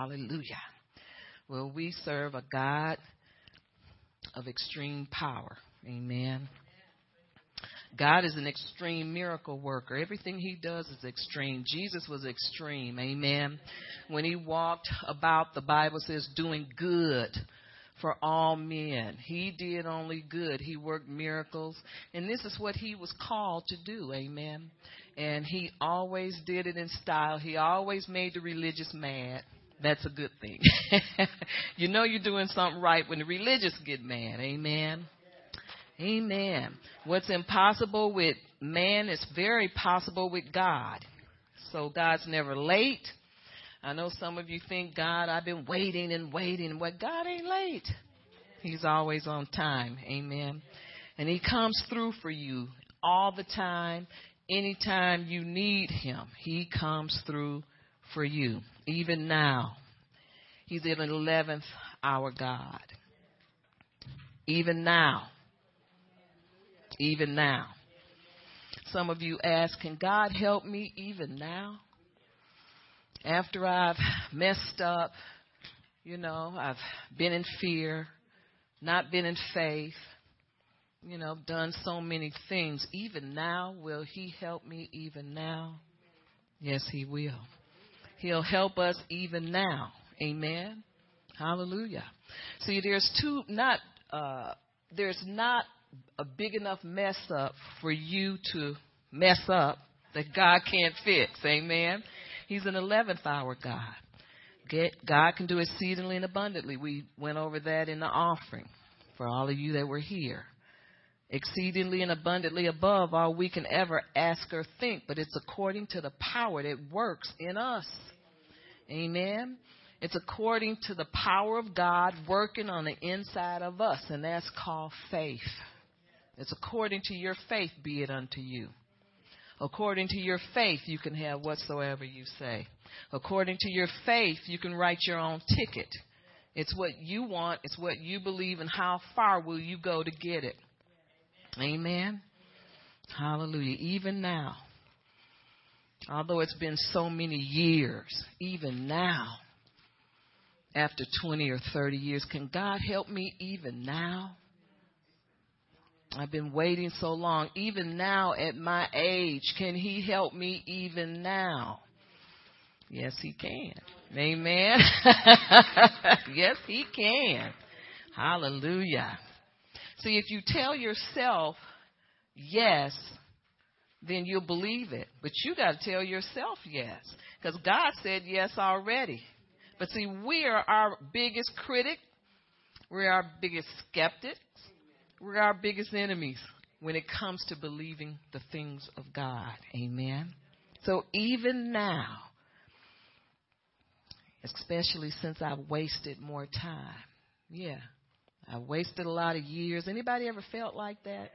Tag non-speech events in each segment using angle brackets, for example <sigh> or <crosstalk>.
Hallelujah. Well, we serve a God of extreme power. Amen. God is an extreme miracle worker. Everything he does is extreme. Jesus was extreme. Amen. When he walked about, the Bible says, doing good for all men. He did only good. He worked miracles. And this is what he was called to do. Amen. And he always did it in style. He always made the religious mad. That's a good thing. <laughs> you know you're doing something right when the religious get mad. Amen. Amen. What's impossible with man is very possible with God. So God's never late. I know some of you think, God, I've been waiting and waiting. Well, God ain't late. He's always on time. Amen. And He comes through for you all the time. Anytime you need Him, He comes through for you. Even now, He's an 11th hour God. Even now. Even now. Some of you ask, can God help me even now? after I've messed up, you know, I've been in fear, not been in faith, you know, done so many things. Even now, will He help me even now? Yes, He will. He'll help us even now. Amen. Hallelujah. See, there's two, not, uh, there's not a big enough mess up for you to mess up that God can't fix. Amen. He's an 11th hour God. Get, God can do exceedingly and abundantly. We went over that in the offering for all of you that were here. Exceedingly and abundantly above all we can ever ask or think, but it's according to the power that works in us. Amen. It's according to the power of God working on the inside of us, and that's called faith. It's according to your faith, be it unto you. According to your faith, you can have whatsoever you say. According to your faith, you can write your own ticket. It's what you want, it's what you believe, and how far will you go to get it. Amen. Hallelujah. Even now, although it's been so many years, even now, after 20 or 30 years, can God help me even now? I've been waiting so long. Even now at my age, can he help me even now? Yes, he can. Amen. <laughs> yes, he can. Hallelujah. See, if you tell yourself yes, then you'll believe it. But you got to tell yourself yes. Because God said yes already. But see, we are our biggest critic. We're our biggest skeptic. We're our biggest enemies when it comes to believing the things of God. Amen. So even now, especially since I've wasted more time. Yeah. I wasted a lot of years. Anybody ever felt like that?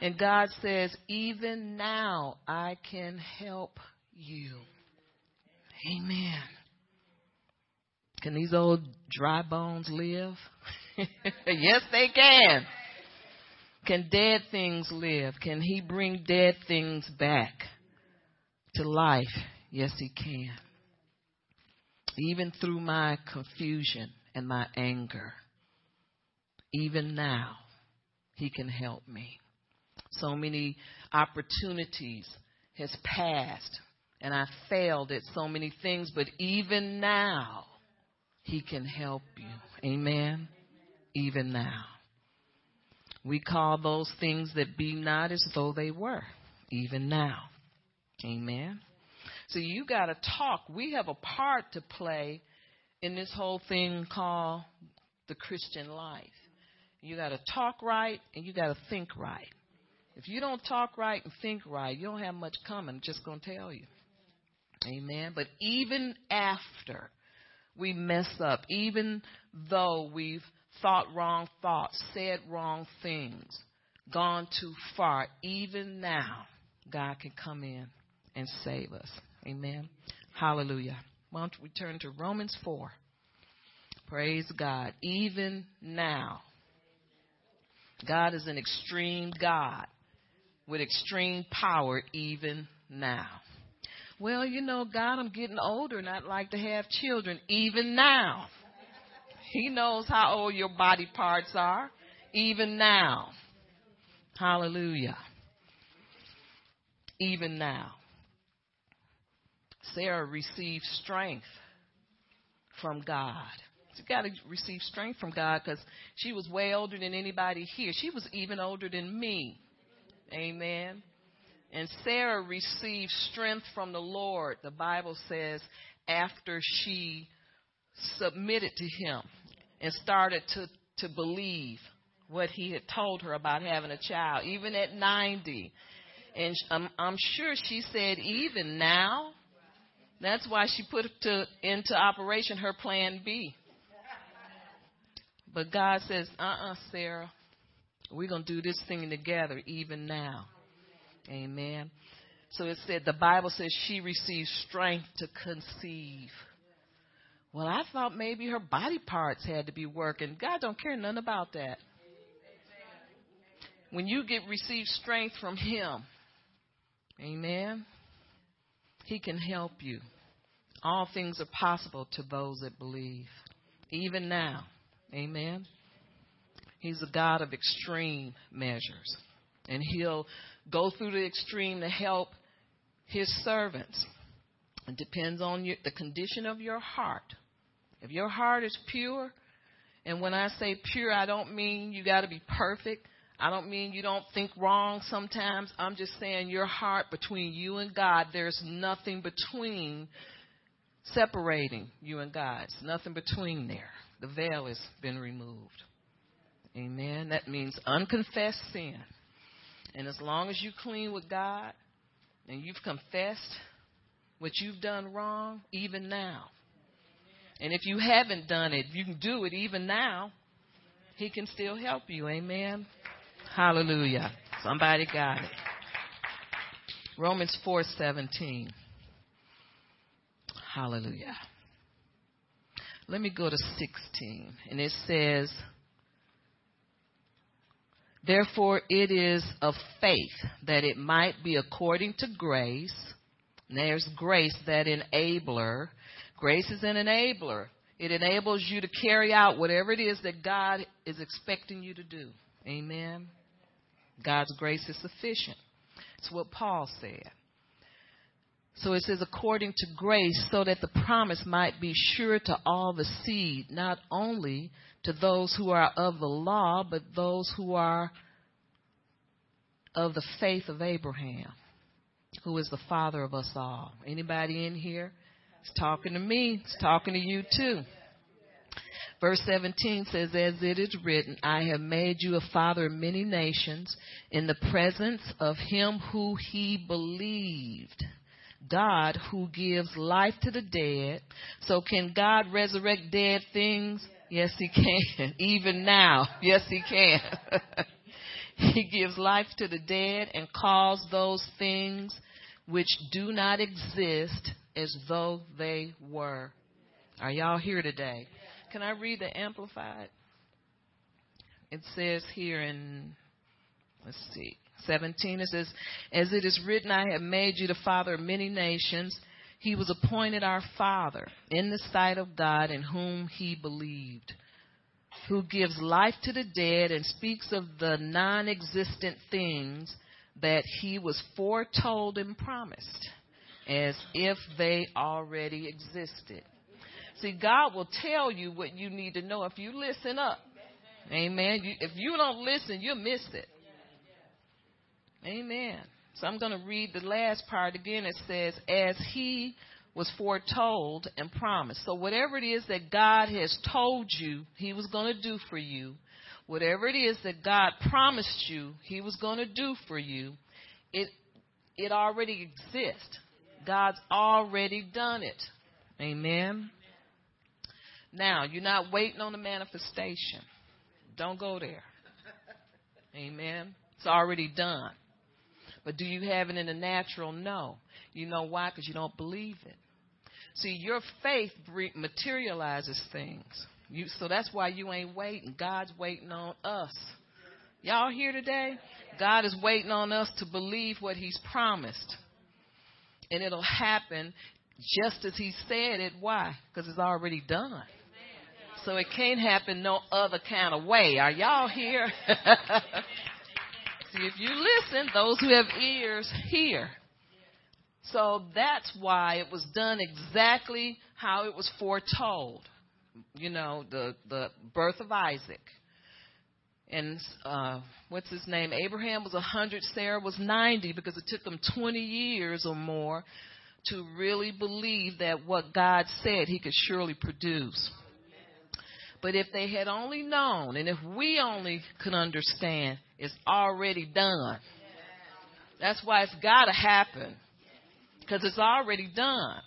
And God says, even now I can help you. Amen. Can these old dry bones live? <laughs> yes, they can. Can dead things live? Can he bring dead things back to life? Yes, he can. Even through my confusion and my anger, even now, he can help me. So many opportunities has passed and I failed at so many things, but even now, he can help you. Amen. Even now. We call those things that be not as though they were, even now. Amen. So you got to talk. We have a part to play in this whole thing called the Christian life. You got to talk right and you got to think right. If you don't talk right and think right, you don't have much coming. I'm just going to tell you. Amen. But even after we mess up, even though we've thought wrong thoughts, said wrong things, gone too far, even now, God can come in and save us. Amen. Hallelujah. Why don't we turn to Romans 4? Praise God. Even now, God is an extreme God with extreme power even now. Well, you know, God, I'm getting older and I'd like to have children even now. He knows how old your body parts are, even now. Hallelujah. Even now. Sarah received strength from God. She got to receive strength from God because she was way older than anybody here. She was even older than me. Amen. And Sarah received strength from the Lord, the Bible says, after she submitted to Him and started to, to believe what He had told her about having a child, even at 90. And I'm, I'm sure she said, even now. That's why she put to, into operation her plan B. But God says, uh uh-uh, uh Sarah, we're going to do this thing together even now. Amen. So it said, the Bible says she received strength to conceive. Well, I thought maybe her body parts had to be working. God don't care nothing about that. When you get receive strength from Him, Amen. He can help you. All things are possible to those that believe, even now. Amen. He's a God of extreme measures, and He'll go through the extreme to help His servants. It depends on your, the condition of your heart. If your heart is pure, and when I say pure, I don't mean you got to be perfect. I don't mean you don't think wrong sometimes. I'm just saying your heart between you and God, there's nothing between separating you and God. It's nothing between there. The veil has been removed. Amen. That means unconfessed sin. And as long as you clean with God and you've confessed what you've done wrong, even now. And if you haven't done it, you can do it even now. He can still help you. Amen. Hallelujah. Somebody got it. Romans 4:17. Hallelujah. Let me go to 16. And it says, Therefore it is of faith that it might be according to grace. And there's grace, that enabler. Grace is an enabler. It enables you to carry out whatever it is that God is expecting you to do. Amen. God's grace is sufficient. It's what Paul said. So it says, according to grace, so that the promise might be sure to all the seed, not only to those who are of the law, but those who are of the faith of Abraham, who is the father of us all. Anybody in here? It's talking to me. It's talking to you too. Verse 17 says, As it is written, I have made you a father of many nations in the presence of him who he believed. God who gives life to the dead. So can God resurrect dead things? Yes, he can. <laughs> Even now. Yes, he can. <laughs> he gives life to the dead and calls those things which do not exist as though they were. Are y'all here today? Can I read the Amplified? It says here in, let's see, 17, it says, As it is written, I have made you the father of many nations. He was appointed our father in the sight of God in whom he believed, who gives life to the dead and speaks of the non existent things that he was foretold and promised as if they already existed. See, God will tell you what you need to know if you listen up. Amen. You, if you don't listen, you'll miss it. Amen. So I'm going to read the last part again. It says, as he was foretold and promised. So whatever it is that God has told you he was going to do for you, whatever it is that God promised you he was going to do for you, it it already exists. God's already done it. Amen. Now, you're not waiting on the manifestation. Don't go there. Amen. It's already done. But do you have it in the natural? No. You know why? Because you don't believe it. See, your faith materializes things. You, so that's why you ain't waiting. God's waiting on us. Y'all here today? God is waiting on us to believe what He's promised. And it'll happen just as he said it. Why? Because it's already done. So it can't happen no other kind of way. Are y'all here? <laughs> If you listen, those who have ears hear. So that's why it was done exactly how it was foretold. You know, the the birth of Isaac. And uh, what's his name? Abraham was 100, Sarah was 90 because it took them 20 years or more to really believe that what God said he could surely produce. But if they had only known, and if we only could understand, it's already done. That's why it's got to happen. Because it's already done.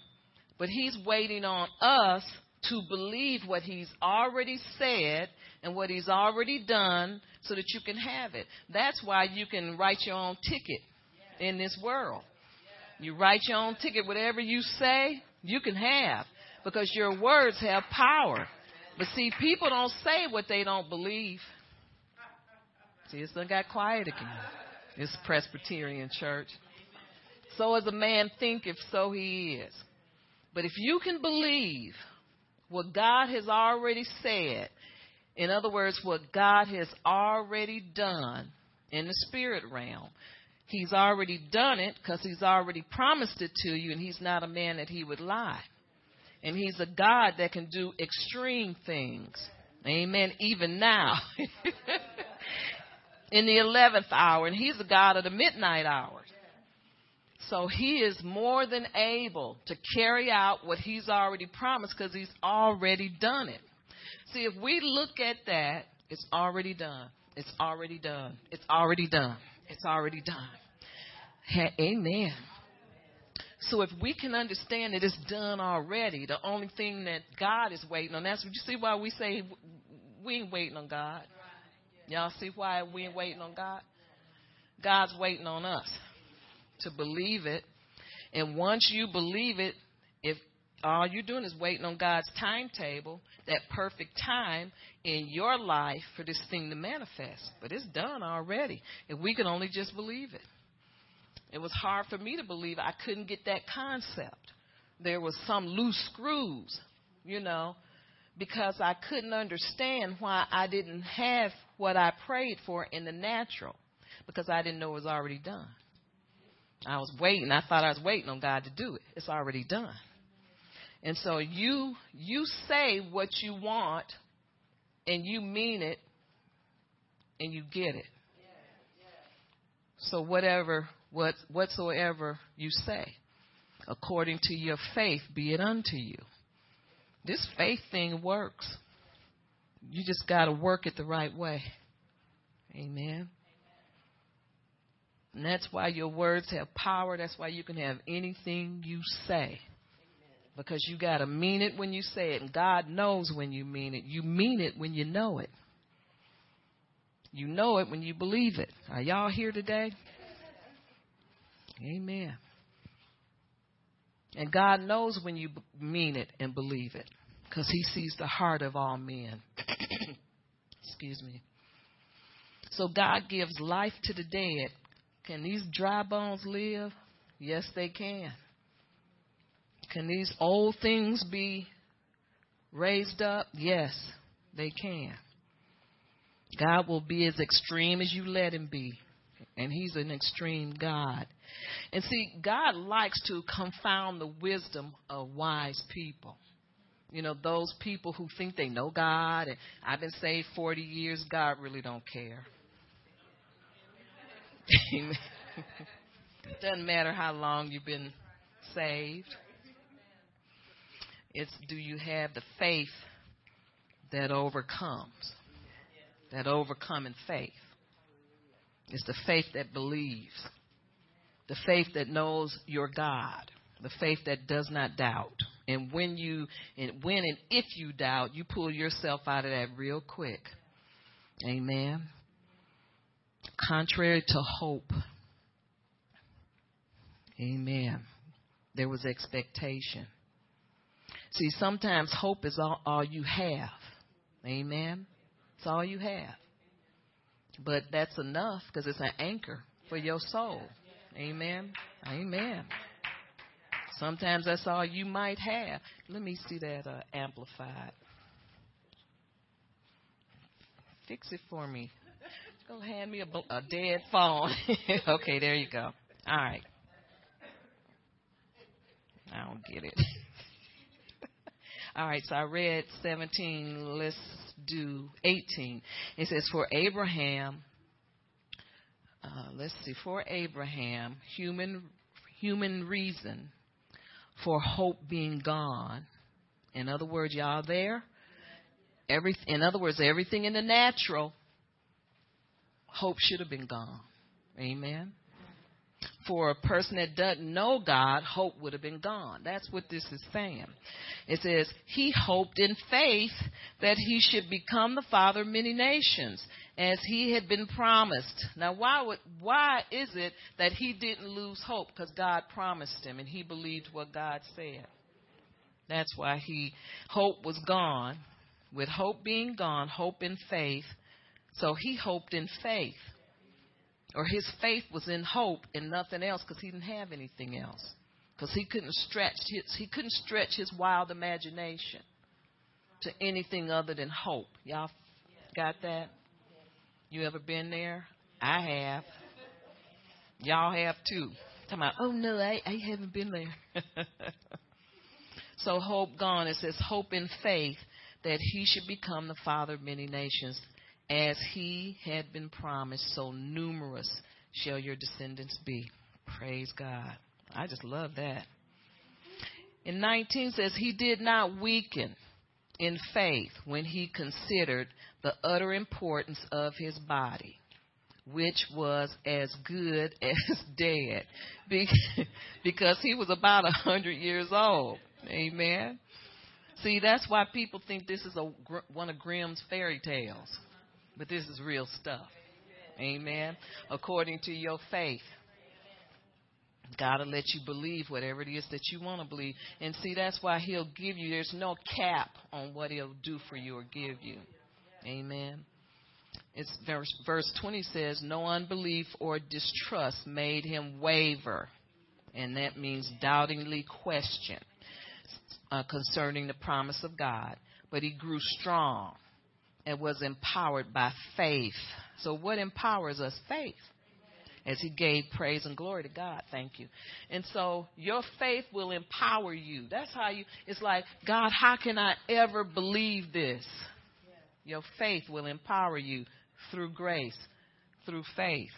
But he's waiting on us to believe what he's already said and what he's already done so that you can have it. That's why you can write your own ticket in this world. You write your own ticket, whatever you say, you can have because your words have power. But see, people don't say what they don't believe. See, it's done got quiet again. It's Presbyterian church. So as a man thinketh, so he is. But if you can believe what God has already said, in other words, what God has already done in the spirit realm, He's already done it because He's already promised it to you, and He's not a man that He would lie. And He's a God that can do extreme things. Amen. Even now. <laughs> in the 11th hour. And He's the God of the midnight hour. So He is more than able to carry out what He's already promised because He's already done it. See, if we look at that, it's already done. It's already done. It's already done. It's already done. Amen. So if we can understand that it's done already, the only thing that God is waiting on, that's what you see why we say we ain't waiting on God. Y'all see why we ain't waiting on God? God's waiting on us to believe it. And once you believe it, if all you're doing is waiting on God's timetable, that perfect time in your life for this thing to manifest. But it's done already. If we could only just believe it. It was hard for me to believe. I couldn't get that concept. There was some loose screws, you know, because I couldn't understand why I didn't have what I prayed for in the natural because I didn't know it was already done. I was waiting. I thought I was waiting on God to do it. It's already done. And so you you say what you want and you mean it and you get it. So whatever what, whatsoever you say, according to your faith, be it unto you. This faith thing works. You just got to work it the right way. Amen. And that's why your words have power. That's why you can have anything you say. Because you got to mean it when you say it. And God knows when you mean it. You mean it when you know it. You know it when you believe it. Are y'all here today? Amen. And God knows when you mean it and believe it because He sees the heart of all men. <coughs> Excuse me. So God gives life to the dead. Can these dry bones live? Yes, they can. Can these old things be raised up? Yes, they can. God will be as extreme as you let him be. And he's an extreme God. And see, God likes to confound the wisdom of wise people. You know, those people who think they know God and I've been saved 40 years, God really don't care. It <laughs> doesn't matter how long you've been saved. It's do you have the faith that overcomes? That overcoming faith. It's the faith that believes the faith that knows your God, the faith that does not doubt. And when you and when and if you doubt, you pull yourself out of that real quick. Amen. Contrary to hope. Amen. There was expectation. See, sometimes hope is all, all you have. Amen. It's all you have. But that's enough because it's an anchor for your soul. Amen. Amen. Sometimes that's all you might have. Let me see that uh, amplified. Fix it for me. Go hand me a, a dead phone. <laughs> okay, there you go. All right. I don't get it. <laughs> All right, so I read 17. Let's do 18. It says, For Abraham, uh, let's see, for Abraham, human, human reason for hope being gone. In other words, y'all there? Every, in other words, everything in the natural, hope should have been gone. Amen for a person that doesn't know God, hope would have been gone. That's what this is saying. It says, He hoped in faith that he should become the father of many nations, as he had been promised. Now, why, would, why is it that he didn't lose hope? Because God promised him and he believed what God said. That's why he hope was gone. With hope being gone, hope in faith. So he hoped in faith or his faith was in hope and nothing else because he didn't have anything else. Because he couldn't stretch his, he couldn't stretch his wild imagination to anything other than hope. Y'all got that? You ever been there? I have. Y'all have too. Talking about, oh no, I, I haven't been there. <laughs> so hope gone. It says hope in faith that he should become the father of many nations as he had been promised, so numerous shall your descendants be. Praise God. I just love that. In 19 says, He did not weaken in faith when he considered the utter importance of his body, which was as good <laughs> as dead, <laughs> because he was about a hundred years old. Amen. See, that's why people think this is a one of Grimm's fairy tales. But this is real stuff. Amen. According to your faith. God will let you believe whatever it is that you want to believe. And see, that's why He'll give you, there's no cap on what He'll do for you or give you. Amen. It's verse, verse 20 says, No unbelief or distrust made him waver. And that means doubtingly question uh, concerning the promise of God. But he grew strong and was empowered by faith. So, what empowers us? Faith. As he gave praise and glory to God. Thank you. And so, your faith will empower you. That's how you, it's like, God, how can I ever believe this? Your faith will empower you through grace, through faith,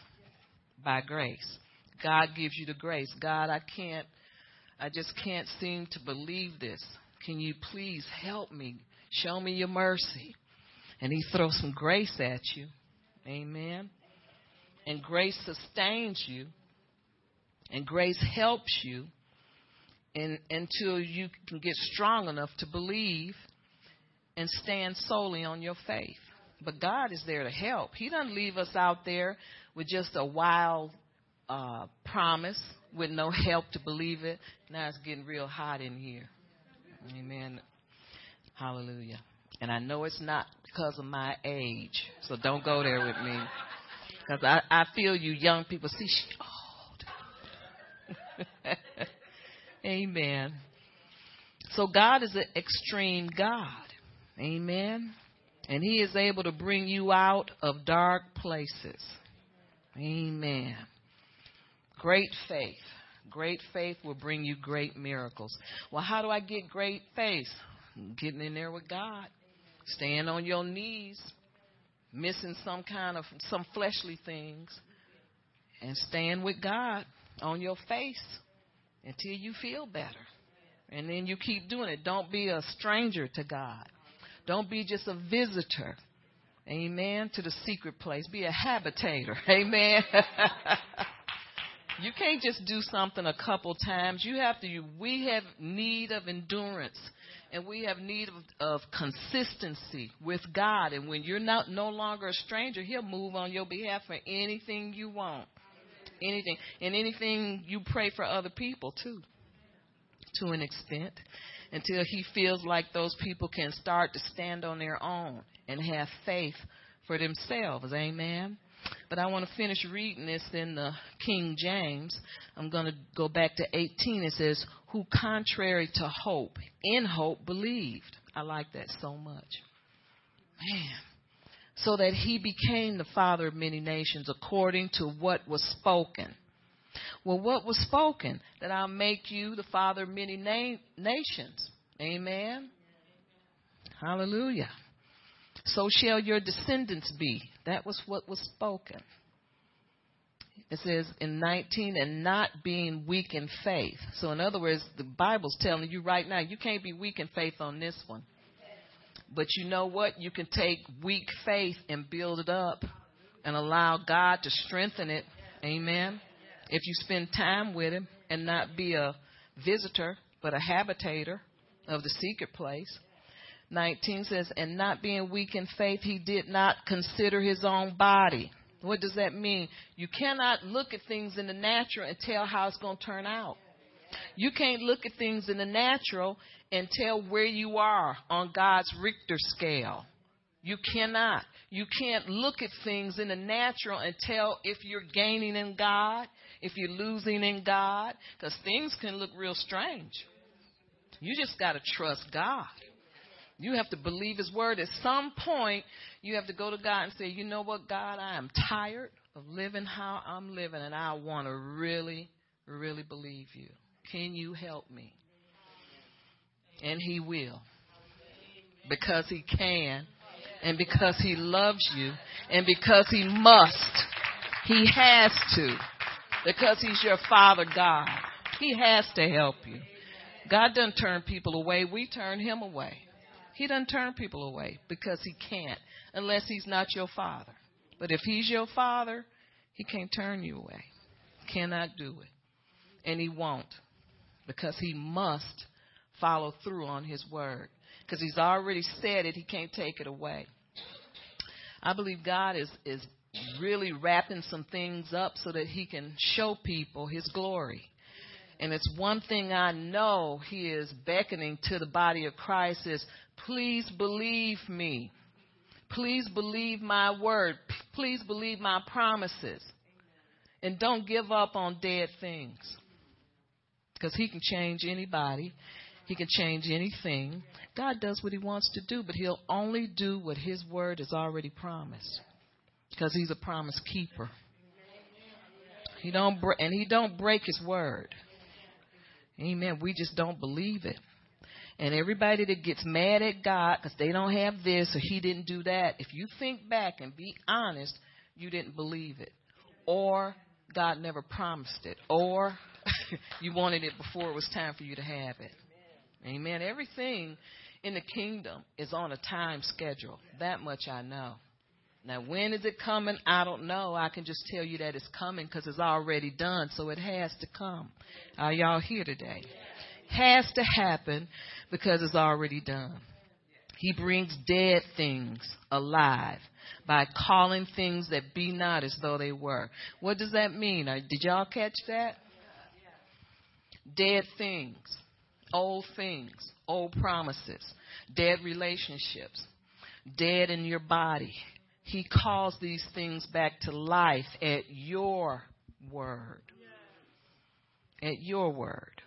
by grace. God gives you the grace. God, I can't, I just can't seem to believe this. Can you please help me? Show me your mercy and he throws some grace at you. Amen. And grace sustains you. And grace helps you in, until you can get strong enough to believe and stand solely on your faith. But God is there to help. He doesn't leave us out there with just a wild uh, promise with no <laughs> help to believe it. Now it's getting real hot in here. Amen. Hallelujah. And I know it's not because of my age. So don't go there with me. Because I, I feel you young people. See, she old. <laughs> Amen. So God is an extreme God. Amen. And He is able to bring you out of dark places. Amen. Great faith. Great faith will bring you great miracles. Well, how do I get great faith? Getting in there with God. Staying on your knees, missing some kind of some fleshly things, and stand with God on your face until you feel better. And then you keep doing it. Don't be a stranger to God. Don't be just a visitor. Amen. To the secret place. Be a habitator. <laughs> Amen. you can't just do something a couple times. You have to, you, we have need of endurance and we have need of, of, consistency with God. And when you're not no longer a stranger, He'll move on your behalf for anything you want, anything, and anything you pray for other people too, to an extent, until He feels like those people can start to stand on their own and have faith for themselves. Amen. But I want to finish reading this in the King James. I'm going to go back to 18. It says, Who contrary to hope, in hope believed. I like that so much. Man. So that he became the father of many nations according to what was spoken. Well, what was spoken? That I'll make you the father of many na- nations. Amen. Hallelujah. So shall your descendants be. That was what was spoken. It says in 19, and not being weak in faith. So, in other words, the Bible's telling you right now, you can't be weak in faith on this one. But you know what? You can take weak faith and build it up and allow God to strengthen it. Amen. If you spend time with Him and not be a visitor, but a habitator of the secret place. 19 says, and not being weak in faith, he did not consider his own body. What does that mean? You cannot look at things in the natural and tell how it's going to turn out. You can't look at things in the natural and tell where you are on God's Richter scale. You cannot. You can't look at things in the natural and tell if you're gaining in God, if you're losing in God, because things can look real strange. You just got to trust God. You have to believe His word. At some point, you have to go to God and say, you know what, God, I am tired of living how I'm living, and I want to really, really believe you. Can you help me? And He will. Because He can, and because He loves you, and because He must. He has to. Because He's your Father God. He has to help you. God doesn't turn people away, we turn Him away. He doesn't turn people away because he can't unless he's not your father. But if he's your father, he can't turn you away. Cannot do it. And he won't because he must follow through on his word because he's already said it, he can't take it away. I believe God is is really wrapping some things up so that he can show people his glory. And it's one thing I know he is beckoning to the body of Christ is Please believe me. Please believe my word. Please believe my promises. And don't give up on dead things. Because he can change anybody. He can change anything. God does what he wants to do, but he'll only do what his word has already promised. Because he's a promise keeper. He don't and he don't break his word. Amen. We just don't believe it. And everybody that gets mad at God because they don't have this or He didn't do that, if you think back and be honest, you didn't believe it. Or God never promised it. Or <laughs> you wanted it before it was time for you to have it. Amen. Everything in the kingdom is on a time schedule. That much I know. Now, when is it coming? I don't know. I can just tell you that it's coming because it's already done, so it has to come. Are y'all here today? has to happen because it's already done. He brings dead things alive by calling things that be not as though they were. What does that mean? Did y'all catch that? Dead things, old things, old promises, dead relationships, dead in your body. He calls these things back to life at your word. At your word.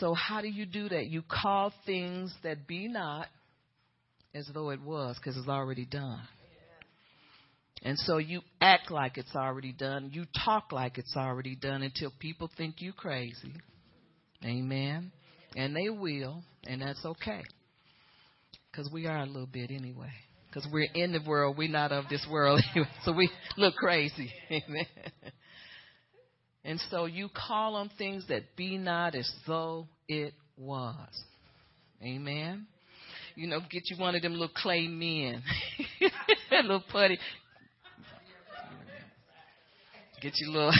So, how do you do that? You call things that be not as though it was, because it's already done. And so you act like it's already done. You talk like it's already done until people think you crazy. Amen. And they will, and that's okay. Because we are a little bit anyway. Because we're in the world, we're not of this world. <laughs> So we look crazy. Amen. <laughs> And so you call on things that be not as though it was. Amen. You know, get you one of them little clay men, <laughs> little putty. Get you little,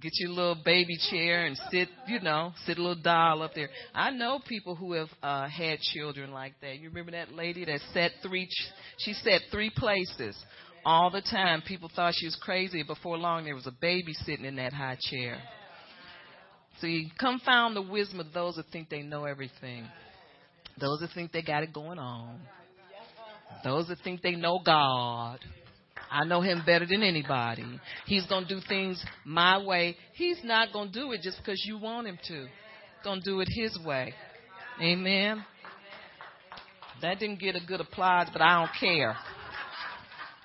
get your little baby chair and sit. You know, sit a little doll up there. I know people who have uh, had children like that. You remember that lady that sat three? She sat three places all the time. People thought she was crazy. Before long, there was a baby sitting in that high chair. See, confound the wisdom of those that think they know everything. Those that think they got it going on. Those that think they know God. I know him better than anybody. He's going to do things my way. He's not going to do it just because you want him to. Going to do it his way. Amen. That didn't get a good applause, but I don't care.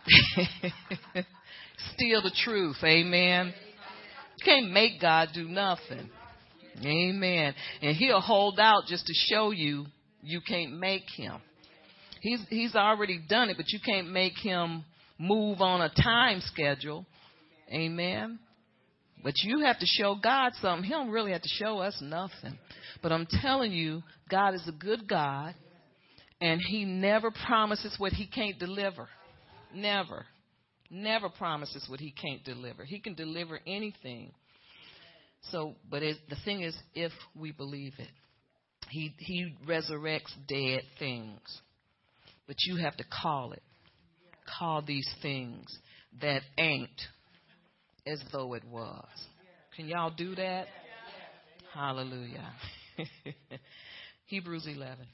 <laughs> Still the truth. Amen. You can't make God do nothing. Amen. And he'll hold out just to show you you can't make him. He's he's already done it, but you can't make him move on a time schedule. Amen. But you have to show God something. He don't really have to show us nothing. But I'm telling you, God is a good God, and He never promises what He can't deliver. Never. Never promises what He can't deliver. He can deliver anything. So, but it, the thing is, if we believe it, He He resurrects dead things. But you have to call it. Call these things that ain't as though it was. Can y'all do that? Hallelujah. <laughs> Hebrews 11.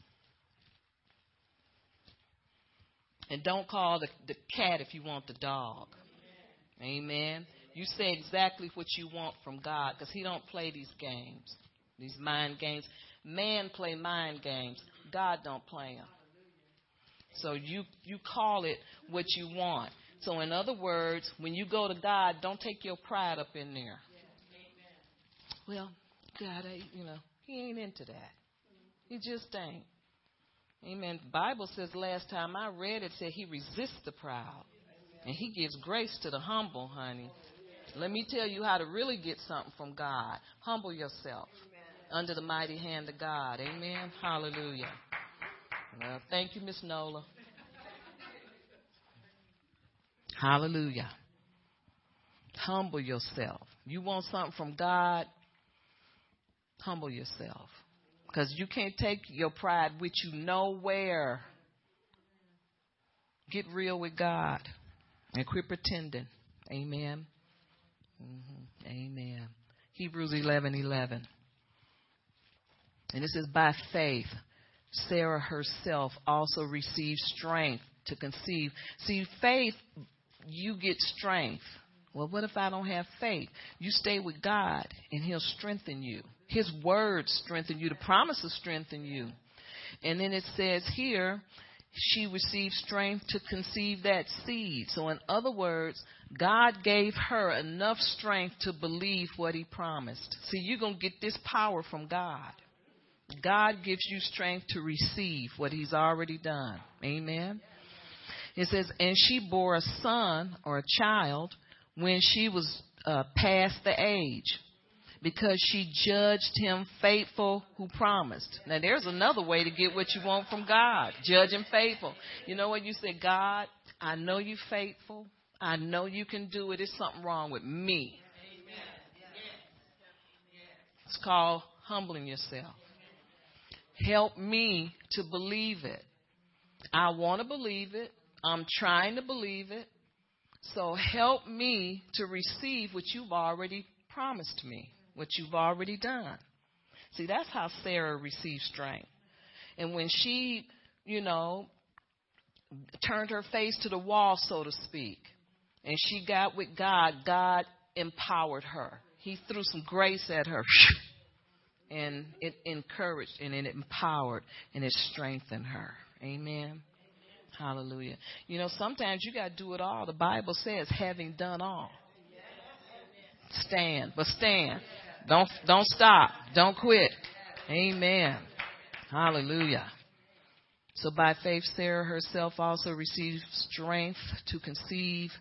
And don't call the, the cat if you want the dog. Amen. You say exactly what you want from God because He don't play these games, these mind games. Man play mind games. God don't play them. So you you call it what you want. So in other words, when you go to God, don't take your pride up in there. Well, God, I, you know, He ain't into that. He just ain't. Amen. The Bible says last time I read it said He resists the proud, and He gives grace to the humble, honey. Let me tell you how to really get something from God. Humble yourself under the mighty hand of God. Amen. Hallelujah. Well, thank you, Miss Nola. Hallelujah. Humble yourself. You want something from God? Humble yourself. Because you can't take your pride with you nowhere. Get real with God and quit pretending. Amen. Mm-hmm. Amen. Hebrews 11 11. And this is by faith, Sarah herself also received strength to conceive. See, faith, you get strength. Well, what if I don't have faith? You stay with God and He'll strengthen you. His words strengthen you. The promises strengthen you. And then it says here, she received strength to conceive that seed. So, in other words, God gave her enough strength to believe what He promised. See, you're going to get this power from God. God gives you strength to receive what He's already done. Amen. It says, and she bore a son or a child when she was uh, past the age because she judged him faithful who promised. Now, there's another way to get what you want from God judge him faithful. You know what? You say, God, I know you're faithful. I know you can do it. There's something wrong with me. It's called humbling yourself. Help me to believe it. I want to believe it. I'm trying to believe it. So help me to receive what you've already promised me, what you've already done. See, that's how Sarah received strength. And when she, you know, turned her face to the wall, so to speak, and she got with God, God empowered her. He threw some grace at her <laughs> and it encouraged and it empowered and it strengthened her. Amen. Hallelujah. You know, sometimes you got to do it all. The Bible says, having done all, stand. But stand. Don't don't stop. Don't quit. Amen. Hallelujah. So by faith, Sarah herself also received strength to conceive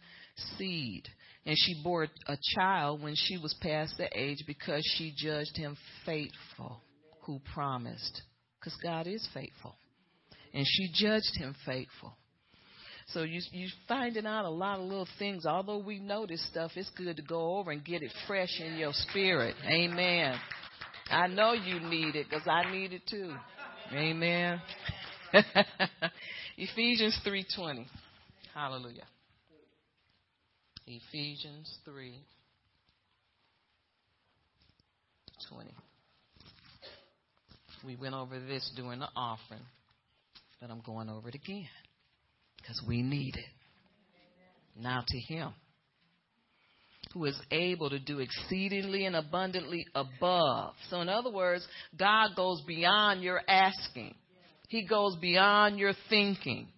seed. And she bore a child when she was past the age because she judged him faithful who promised. Because God is faithful. And she judged him faithful. So you you finding out a lot of little things. Although we know this stuff, it's good to go over and get it fresh in your spirit. Amen. I know you need it because I need it too. Amen. <laughs> Ephesians three twenty. Hallelujah. Ephesians 3 20. We went over this during the offering, but I'm going over it again because we need it. Now to him who is able to do exceedingly and abundantly above. So, in other words, God goes beyond your asking, He goes beyond your thinking,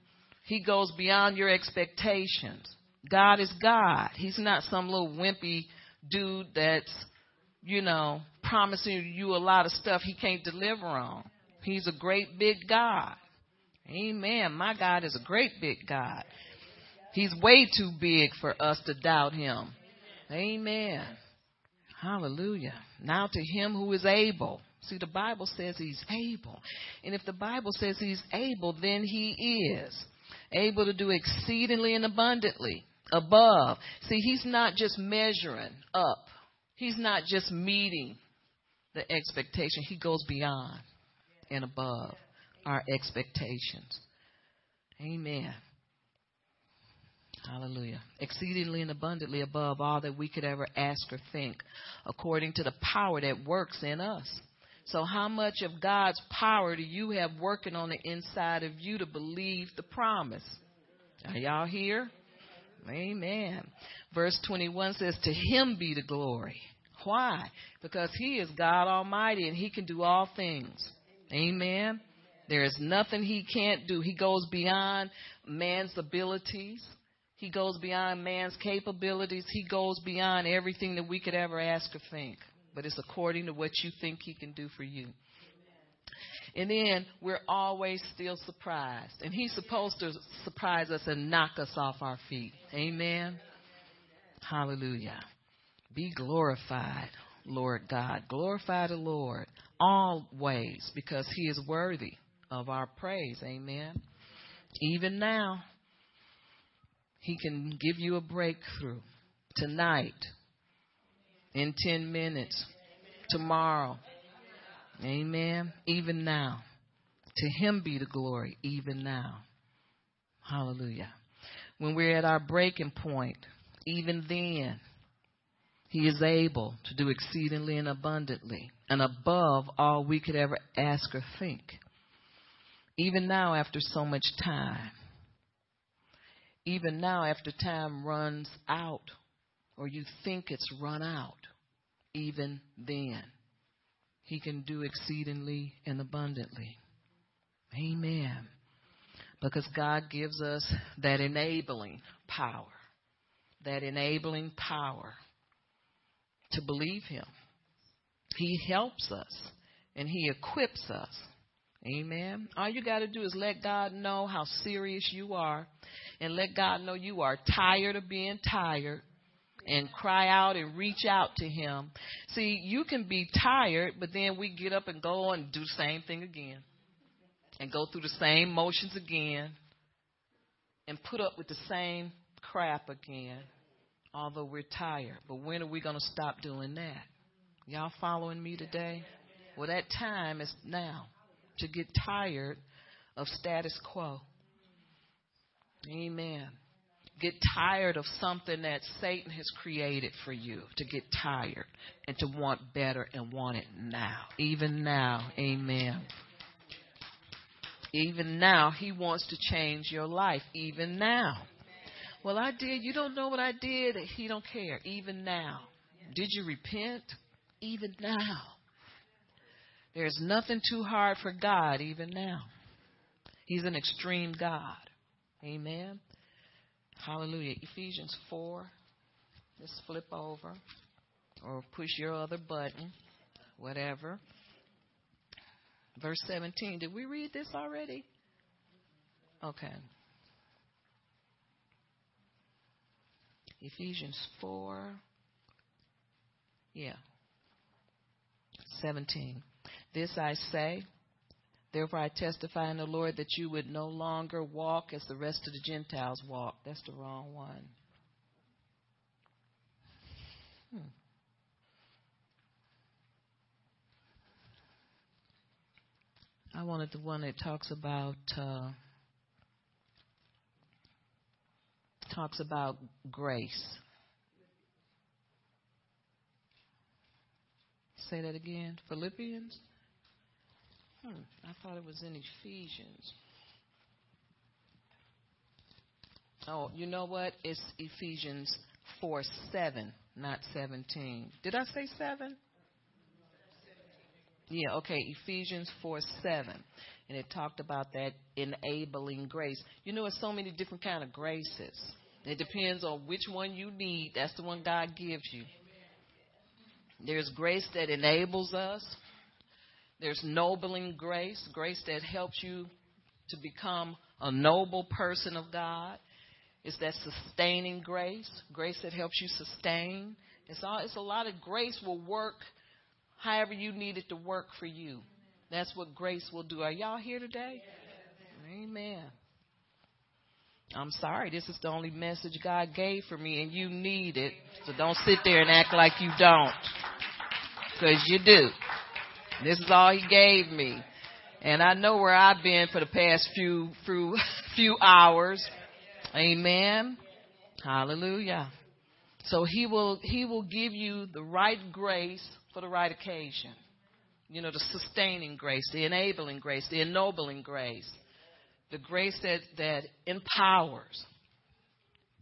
He goes beyond your expectations. God is God. He's not some little wimpy dude that's, you know, promising you a lot of stuff He can't deliver on. He's a great big God. Amen. My God is a great big God. He's way too big for us to doubt him. Amen. Hallelujah. Now to him who is able. See, the Bible says he's able. And if the Bible says he's able, then he is able to do exceedingly and abundantly above. See, he's not just measuring up, he's not just meeting the expectation, he goes beyond and above our expectations. Amen. Hallelujah. Exceedingly and abundantly above all that we could ever ask or think, according to the power that works in us. So, how much of God's power do you have working on the inside of you to believe the promise? Are y'all here? Amen. Verse 21 says, To him be the glory. Why? Because he is God Almighty and he can do all things. Amen. There is nothing he can't do. He goes beyond man's abilities. He goes beyond man's capabilities. He goes beyond everything that we could ever ask or think. But it's according to what you think He can do for you. And then we're always still surprised. And He's supposed to surprise us and knock us off our feet. Amen. Hallelujah. Be glorified, Lord God. Glorify the Lord always because He is worthy of our praise. Amen. Even now. He can give you a breakthrough tonight, in 10 minutes, tomorrow. Amen. Even now. To Him be the glory, even now. Hallelujah. When we're at our breaking point, even then, He is able to do exceedingly and abundantly and above all we could ever ask or think. Even now, after so much time even now, after time runs out, or you think it's run out, even then, He can do exceedingly and abundantly. Amen. Because God gives us that enabling power, that enabling power to believe Him. He helps us and He equips us. Amen. All you got to do is let God know how serious you are and let God know you are tired of being tired and cry out and reach out to him. See, you can be tired, but then we get up and go and do the same thing again. And go through the same motions again. And put up with the same crap again. Although we're tired. But when are we going to stop doing that? Y'all following me today? Well, that time is now to get tired of status quo. Amen. Get tired of something that Satan has created for you. To get tired and to want better and want it now. Even now. Amen. Even now, he wants to change your life. Even now. Well, I did. You don't know what I did. He don't care. Even now. Did you repent? Even now. There's nothing too hard for God even now. He's an extreme God. Amen. Hallelujah. Ephesians 4. Just flip over or push your other button, whatever. Verse 17. Did we read this already? Okay. Ephesians 4. Yeah. 17. This I say Therefore, I testify in the Lord that you would no longer walk as the rest of the Gentiles walk. That's the wrong one. Hmm. I wanted the one that talks about uh, talks about grace. Say that again. Philippians. Hmm, I thought it was in Ephesians. Oh, you know what? It's Ephesians 4 7, not 17. Did I say 7? Yeah, okay, Ephesians 4 7. And it talked about that enabling grace. You know, there's so many different kind of graces. It depends on which one you need. That's the one God gives you. There's grace that enables us. There's ennobling grace, grace that helps you to become a noble person of God. It's that sustaining grace, grace that helps you sustain. It's all it's a lot of grace will work however you need it to work for you. That's what grace will do. Are y'all here today? Amen. I'm sorry, this is the only message God gave for me, and you need it. So don't sit there and act like you don't. Because you do. This is all He gave me. And I know where I've been for the past few, few, <laughs> few hours. Amen. Hallelujah. So he will he will give you the right grace for the right occasion. You know, the sustaining grace, the enabling grace, the ennobling grace, the grace that that empowers.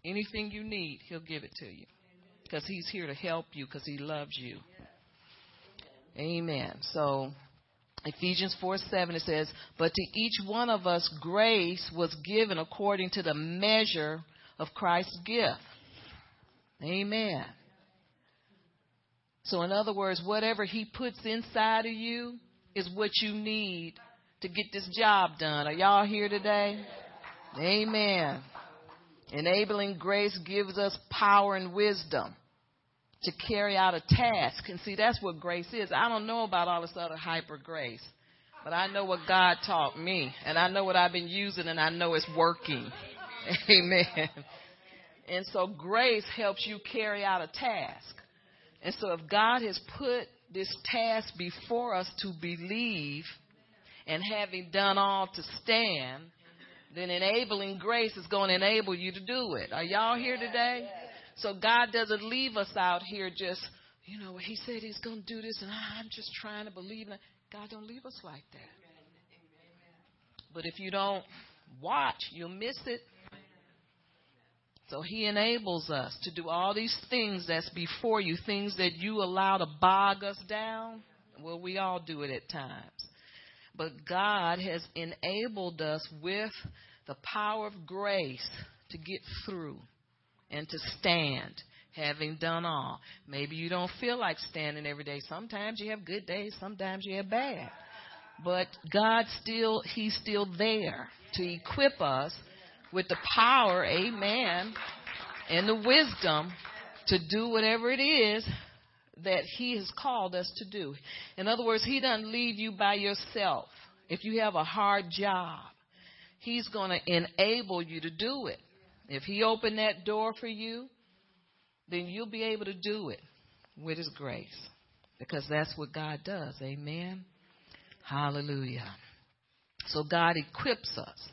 Anything you need, he'll give it to you. Because he's here to help you because he loves you. Amen. So Ephesians 4 7, it says, But to each one of us grace was given according to the measure of Christ's gift. Amen. So, in other words, whatever He puts inside of you is what you need to get this job done. Are y'all here today? Amen. Enabling grace gives us power and wisdom to carry out a task. And see, that's what grace is. I don't know about all this other hyper grace, but I know what God taught me, and I know what I've been using, and I know it's working. <laughs> Amen. And so grace helps you carry out a task. And so if God has put this task before us to believe, and having done all to stand, then enabling grace is going to enable you to do it. Are y'all here today? So God doesn't leave us out here just, you know, He said He's going to do this, and I'm just trying to believe in it. God don't leave us like that. But if you don't watch, you'll miss it. So he enables us to do all these things that's before you, things that you allow to bog us down. Well, we all do it at times. But God has enabled us with the power of grace to get through and to stand, having done all. Maybe you don't feel like standing every day. Sometimes you have good days, sometimes you have bad. But God still, He's still there to equip us with the power, amen, and the wisdom to do whatever it is that He has called us to do. In other words, He doesn't leave you by yourself. If you have a hard job, He's going to enable you to do it. If He opened that door for you, then you'll be able to do it with His grace. Because that's what God does. Amen. Hallelujah. So God equips us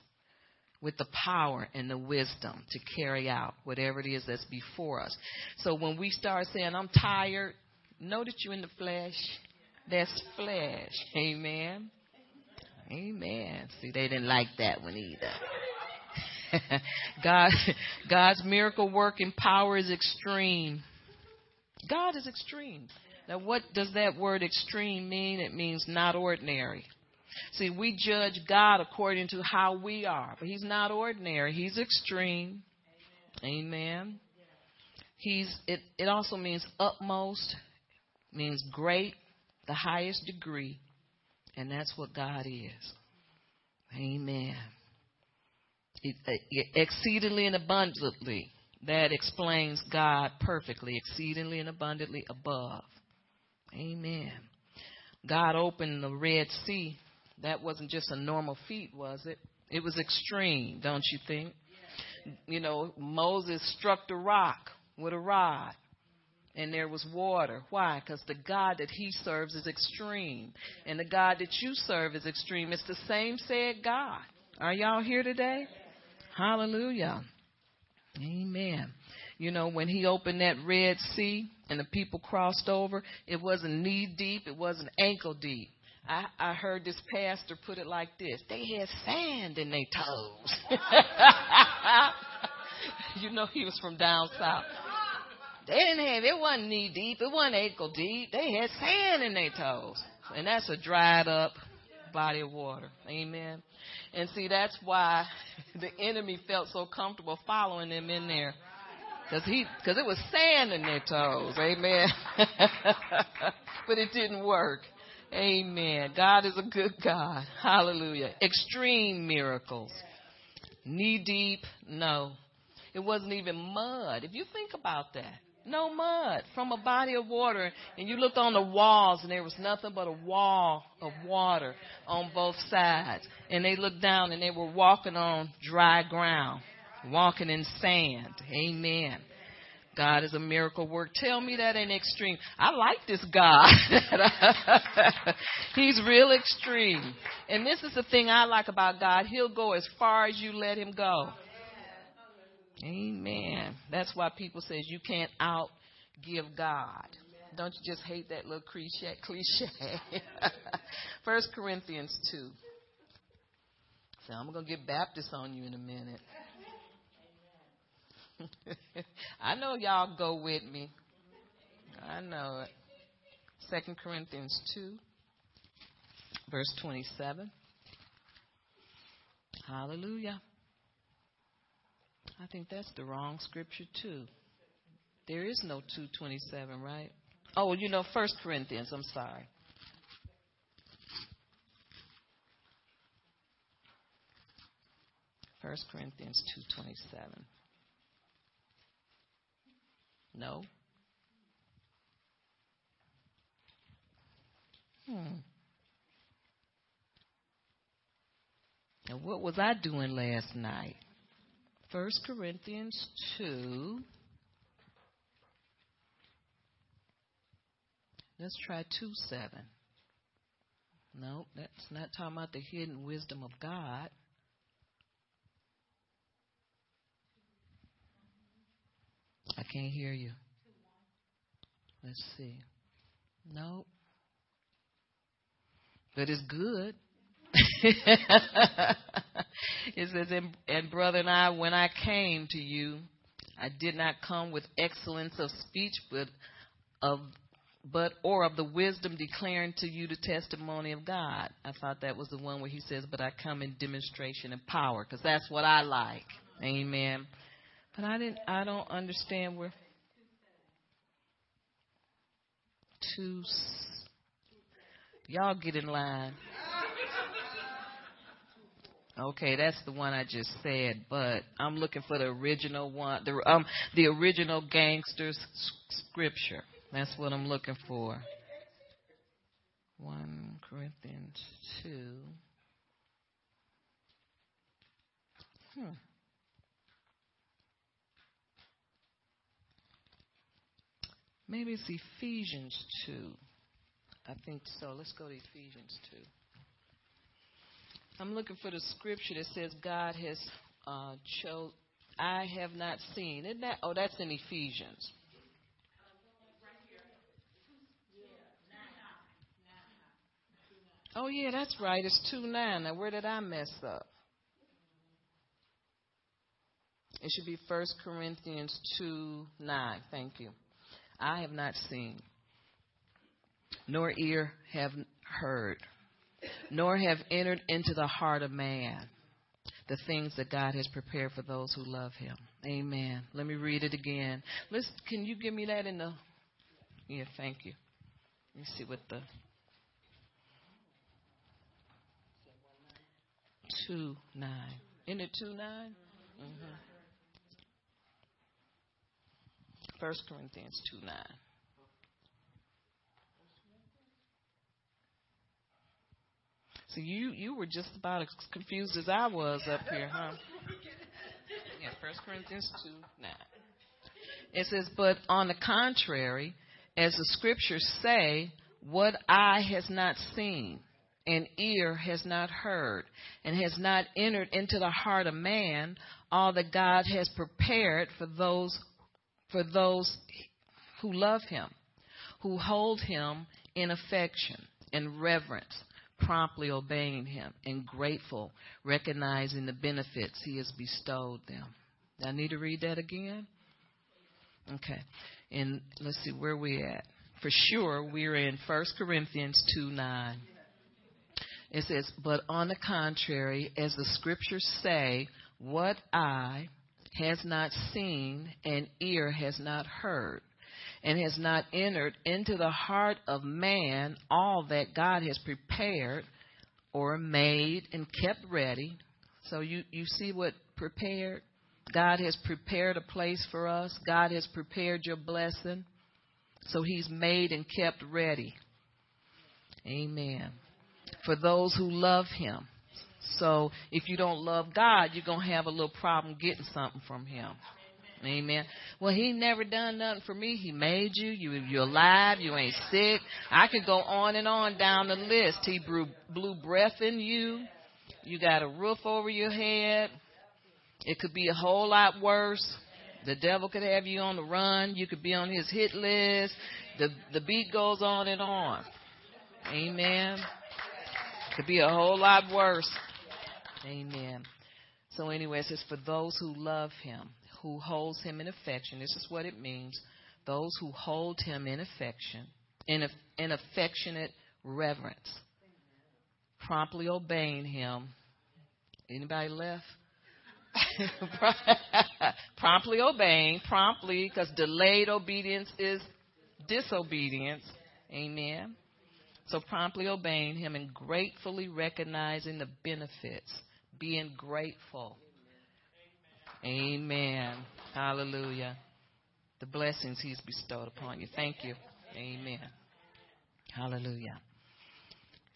with the power and the wisdom to carry out whatever it is that's before us. So when we start saying, I'm tired, know that you're in the flesh. That's flesh. Amen. Amen. See, they didn't like that one either. <laughs> God, God's miracle working power is extreme. God is extreme. Now, what does that word extreme mean? It means not ordinary. See, we judge God according to how we are, but He's not ordinary. He's extreme. Amen. He's it. It also means utmost, means great, the highest degree, and that's what God is. Amen exceedingly and abundantly. That explains God perfectly, exceedingly and abundantly above. Amen. God opened the Red Sea. That wasn't just a normal feat, was it? It was extreme, don't you think? You know, Moses struck the rock with a rod, and there was water. Why? Because the God that he serves is extreme, and the God that you serve is extreme. It's the same said God. Are y'all here today? Hallelujah. Amen. You know, when he opened that Red Sea and the people crossed over, it wasn't knee deep, it wasn't ankle deep. I, I heard this pastor put it like this they had sand in their toes. <laughs> you know he was from down south. They didn't have it wasn't knee deep, it wasn't ankle deep. They had sand in their toes. And that's a dried up body of water. Amen. And see that's why <laughs> the enemy felt so comfortable following them in there. Cause he, cause it was sand in their toes. Amen. <laughs> but it didn't work. Amen. God is a good God. Hallelujah. Extreme miracles. Knee deep, no. It wasn't even mud. If you think about that, no mud from a body of water. And you looked on the walls and there was nothing but a wall of water on both sides. And they looked down and they were walking on dry ground, walking in sand. Amen. God is a miracle work. Tell me that ain't extreme. I like this God. <laughs> He's real extreme. And this is the thing I like about God. He'll go as far as you let him go. Amen. That's why people says you can't out give God. Don't you just hate that little cliche? <laughs> Cliche. First Corinthians two. So I'm gonna get Baptist on you in a minute. <laughs> I know y'all go with me. I know it. Second Corinthians 2, verse 27. Hallelujah. I think that's the wrong scripture too. There is no 227, right? Oh, you know, First Corinthians. I'm sorry. First Corinthians 227. No. Hmm. And what was I doing last night? First Corinthians 2. Let's try 2 7. No, that's not talking about the hidden wisdom of God. I can't hear you. Let's see. No. But it's good. It says, and, and brother and I, when I came to you, I did not come with excellence of speech, but of but or of the wisdom declaring to you the testimony of God. I thought that was the one where he says, "But I come in demonstration and power," because that's what I like. Amen. But I didn't. I don't understand where two. Y'all get in line. Okay, that's the one I just said, but I'm looking for the original one, the um the original gangsters scripture. That's what I'm looking for. 1 Corinthians 2. Hmm. Maybe it's Ephesians 2. I think so. Let's go to Ephesians 2. I'm looking for the scripture that says God has uh. I have not seen. Isn't that? Oh, that's in Ephesians. Oh yeah, that's right. It's two nine. Now where did I mess up? It should be First Corinthians two nine. Thank you. I have not seen, nor ear have heard, nor have entered into the heart of man the things that God has prepared for those who love him. Amen. Let me read it again. Let's can you give me that in the Yeah, thank you. Let me see what the two nine. In the two nine? Mm-hmm. First Corinthians 2 9. So you you were just about as confused as I was up here, huh? <laughs> Yeah, First Corinthians two nine. It says, But on the contrary, as the scriptures say, what eye has not seen, and ear has not heard, and has not entered into the heart of man, all that God has prepared for those for those who love him, who hold him in affection and reverence, promptly obeying him and grateful, recognizing the benefits he has bestowed them. I need to read that again? Okay. And let's see where we at. For sure, we're in 1 Corinthians 2 9. It says, But on the contrary, as the scriptures say, what eye has not seen and ear has not heard, and has not entered into the heart of man all that God has prepared or made and kept ready. So you, you see what prepared? God has prepared a place for us. God has prepared your blessing. So he's made and kept ready. Amen. For those who love him. So if you don't love God, you're going to have a little problem getting something from him. Amen. Well, he never done nothing for me. He made you. You you're alive. You ain't sick. I could go on and on down the list. He blew, blew breath in you. You got a roof over your head. It could be a whole lot worse. The devil could have you on the run. You could be on his hit list. The the beat goes on and on. Amen. Could be a whole lot worse. Amen. So anyway, it says for those who love him, who holds him in affection. This is what it means. Those who hold him in affection, in, in affectionate reverence, promptly obeying him. Anybody left? <laughs> promptly obeying, promptly, because delayed obedience is disobedience. Amen. So promptly obeying him and gratefully recognizing the benefits, being grateful Amen. Hallelujah. The blessings He's bestowed upon you. Thank you. Amen. Hallelujah.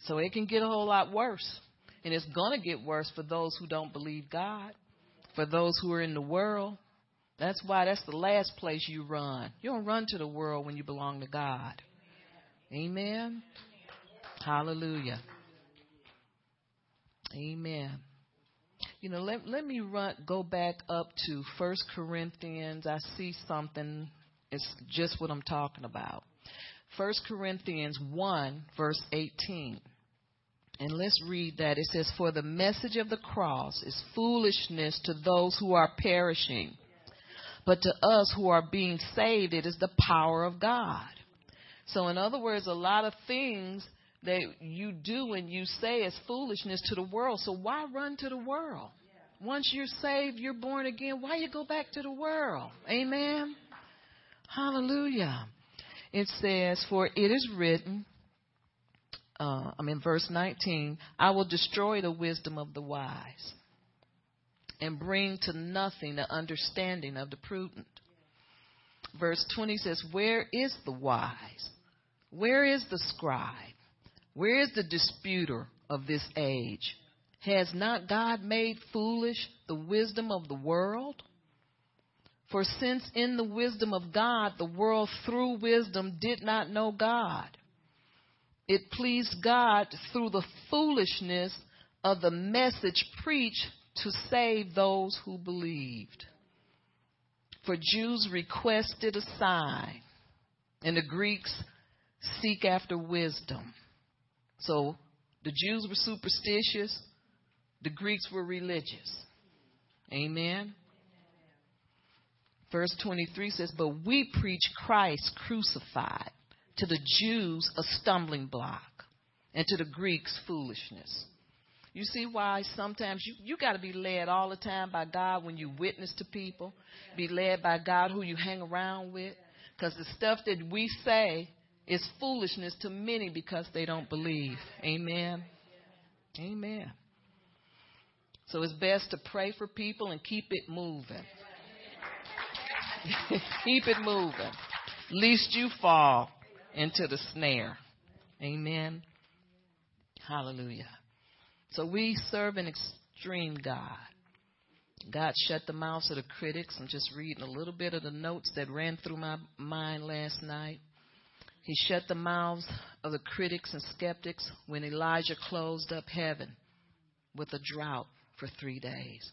So it can get a whole lot worse. And it's going to get worse for those who don't believe God, for those who are in the world. That's why that's the last place you run. You don't run to the world when you belong to God. Amen. Hallelujah. Amen you know, let let me run go back up to First Corinthians. I see something. It's just what I'm talking about. First Corinthians one verse eighteen. And let's read that. It says, For the message of the cross is foolishness to those who are perishing. But to us who are being saved, it is the power of God. So, in other words, a lot of things that you do and you say is foolishness to the world. So why run to the world? Once you're saved, you're born again. Why you go back to the world? Amen. Hallelujah. It says, For it is written, uh, I'm in verse 19, I will destroy the wisdom of the wise and bring to nothing the understanding of the prudent. Verse 20 says, Where is the wise? Where is the scribe? Where is the disputer of this age? Has not God made foolish the wisdom of the world? For since in the wisdom of God, the world through wisdom did not know God, it pleased God through the foolishness of the message preached to save those who believed. For Jews requested a sign, and the Greeks seek after wisdom. So the Jews were superstitious, the Greeks were religious. Amen. Verse 23 says, But we preach Christ crucified, to the Jews a stumbling block, and to the Greeks foolishness. You see why sometimes you, you got to be led all the time by God when you witness to people, be led by God who you hang around with. Because the stuff that we say is foolishness to many because they don't believe. Amen. Amen. So it's best to pray for people and keep it moving. <laughs> keep it moving. Least you fall into the snare. Amen. Hallelujah. So we serve an extreme God. God shut the mouths of the critics. I'm just reading a little bit of the notes that ran through my mind last night. He shut the mouths of the critics and skeptics when Elijah closed up heaven with a drought for three days.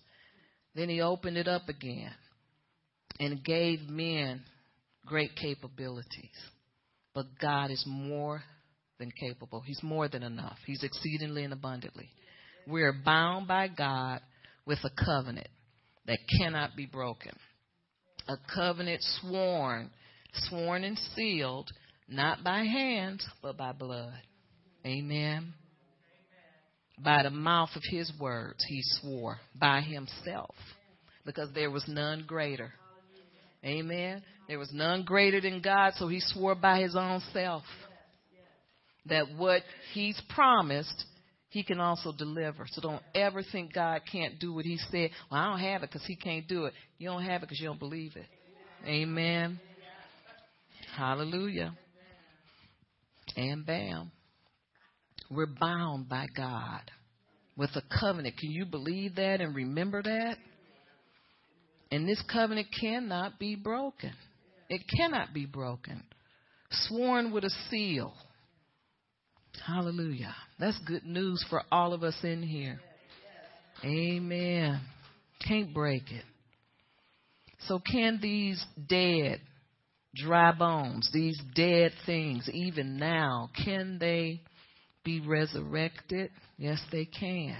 Then he opened it up again and gave men great capabilities. But God is more than capable. He's more than enough. He's exceedingly and abundantly. We are bound by God with a covenant that cannot be broken. A covenant sworn, sworn and sealed, not by hands, but by blood. Amen. By the mouth of his words, he swore by himself, because there was none greater. Amen. There was none greater than God, so he swore by his own self that what he's promised, he can also deliver. So don't ever think God can't do what he said. Well, I don't have it because he can't do it. You don't have it because you don't believe it. Amen. Hallelujah. And bam. We're bound by God with a covenant. Can you believe that and remember that? And this covenant cannot be broken. It cannot be broken. Sworn with a seal. Hallelujah. That's good news for all of us in here. Amen. Can't break it. So, can these dead, dry bones, these dead things, even now, can they be resurrected? Yes, they can.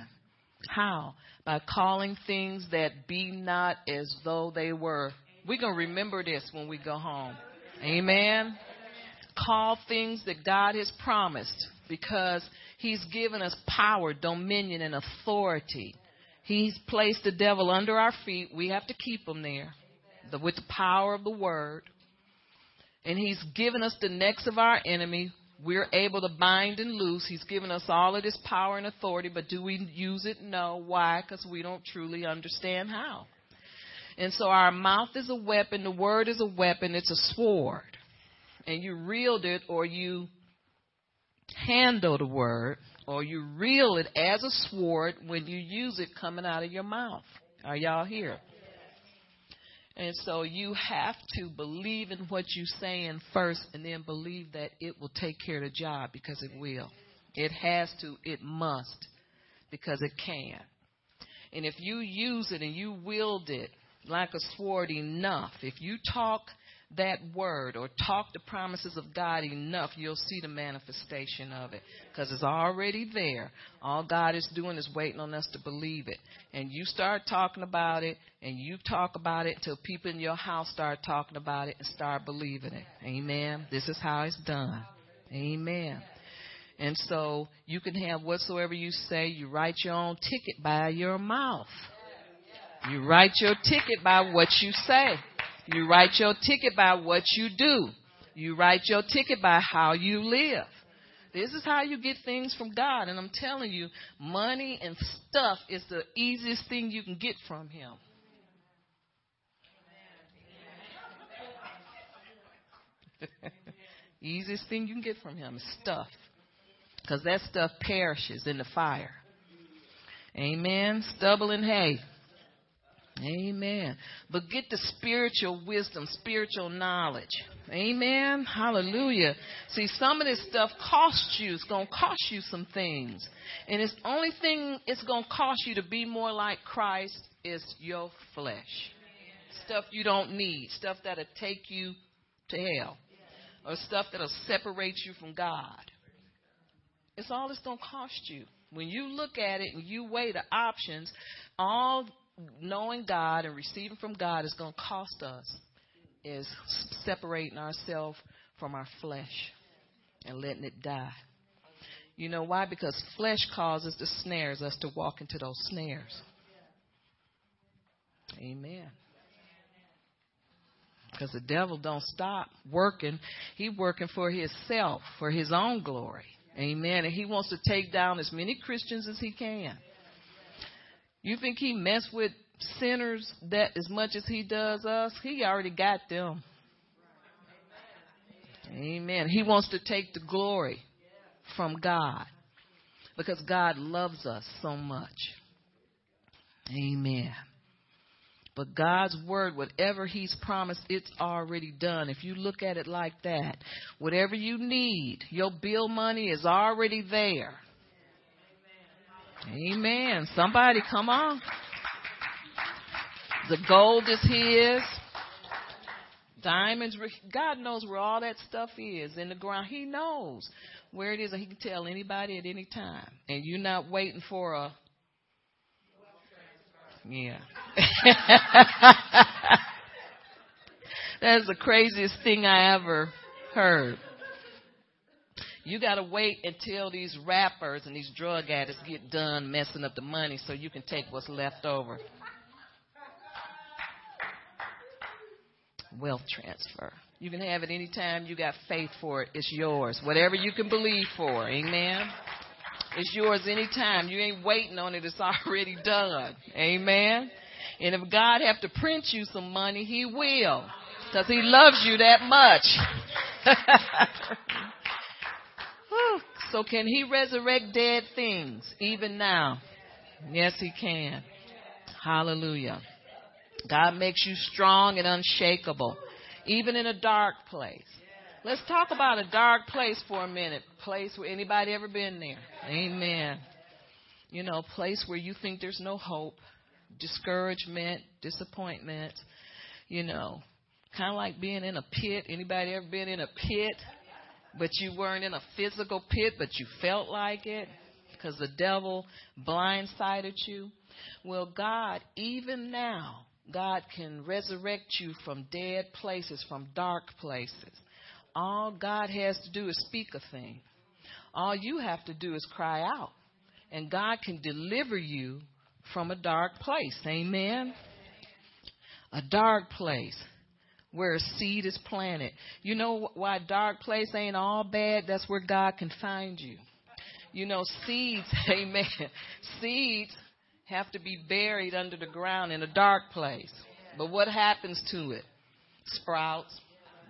How? By calling things that be not as though they were. We're going to remember this when we go home. Amen. Call things that God has promised because He's given us power, dominion, and authority. He's placed the devil under our feet. We have to keep him there the, with the power of the word. And He's given us the necks of our enemy. We're able to bind and loose. He's given us all of this power and authority, but do we use it? No. Why? Because we don't truly understand how. And so our mouth is a weapon, the word is a weapon, it's a sword. And you wield it or you handle the word or you reel it as a sword when you use it coming out of your mouth. Are y'all here? And so you have to believe in what you're saying first and then believe that it will take care of the job because it will. It has to, it must, because it can. And if you use it and you wield it like a sword enough, if you talk that word or talk the promises of God enough, you'll see the manifestation of it because it's already there. All God is doing is waiting on us to believe it. And you start talking about it and you talk about it until people in your house start talking about it and start believing it. Amen. This is how it's done. Amen. And so you can have whatsoever you say. You write your own ticket by your mouth. You write your ticket by what you say. You write your ticket by what you do. You write your ticket by how you live. This is how you get things from God. And I'm telling you, money and stuff is the easiest thing you can get from Him. <laughs> easiest thing you can get from Him is stuff. Because that stuff perishes in the fire. Amen. Stubble and hay. Amen. But get the spiritual wisdom, spiritual knowledge. Amen. Hallelujah. See, some of this stuff costs you. It's going to cost you some things. And it's the only thing it's going to cost you to be more like Christ is your flesh. Stuff you don't need. Stuff that'll take you to hell. Or stuff that'll separate you from God. It's all it's going to cost you. When you look at it and you weigh the options, all knowing God and receiving from God is going to cost us is separating ourselves from our flesh and letting it die. You know why? Because flesh causes the snares us to walk into those snares. Amen. Because the devil don't stop working. He working for himself, for his own glory. Amen. And he wants to take down as many Christians as he can. You think he mess with sinners that as much as he does us? He already got them. Amen. He wants to take the glory from God because God loves us so much. Amen. But God's word, whatever He's promised, it's already done. If you look at it like that, whatever you need, your bill money is already there. Amen. Somebody come on. The gold is his. Diamonds, God knows where all that stuff is in the ground. He knows where it is, and He can tell anybody at any time. And you're not waiting for a. Yeah. <laughs> That's the craziest thing I ever heard. You gotta wait until these rappers and these drug addicts get done messing up the money so you can take what's left over. Wealth transfer. You can have it anytime you got faith for it. It's yours. Whatever you can believe for. Amen. It's yours anytime. You ain't waiting on it. It's <laughs> already done. Amen. And if God have to print you some money, He will. Because He loves you that much. <laughs> so can He resurrect dead things even now? Yes, He can. Hallelujah. God makes you strong and unshakable, even in a dark place. Let's talk about a dark place for a minute. Place where anybody ever been there. Amen. You know, place where you think there's no hope, discouragement, disappointment, you know, kind of like being in a pit. Anybody ever been in a pit, but you weren't in a physical pit, but you felt like it because the devil blindsided you? Well, God, even now, God can resurrect you from dead places, from dark places. All God has to do is speak a thing. All you have to do is cry out. And God can deliver you from a dark place. Amen. A dark place where a seed is planted. You know why dark place ain't all bad? That's where God can find you. You know, seeds, <laughs> amen. Seeds have to be buried under the ground in a dark place. But what happens to it? Sprouts,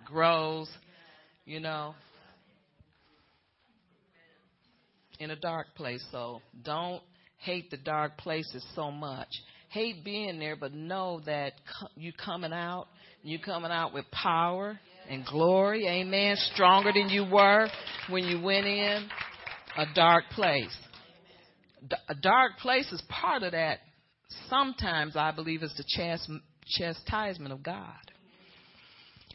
grows, you know, in a dark place. So don't hate the dark places so much. Hate being there, but know that you coming out, you coming out with power and glory. Amen. Stronger than you were when you went in a dark place. A dark place is part of that. Sometimes I believe is the chastisement of God.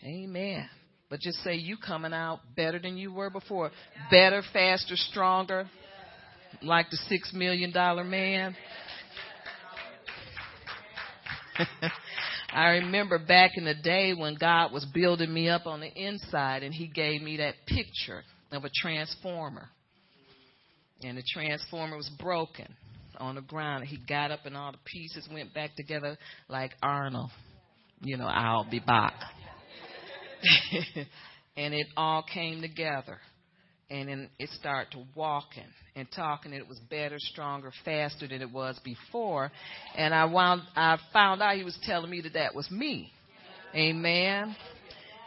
Amen. But just say you coming out better than you were before. Better, faster, stronger. Like the six million dollar man. <laughs> I remember back in the day when God was building me up on the inside and he gave me that picture of a transformer. And the transformer was broken on the ground. He got up and all the pieces went back together like Arnold. You know, I'll be back. <laughs> and it all came together. And then it started walking and talking. And it was better, stronger, faster than it was before. And I wound, I found out he was telling me that that was me. Amen.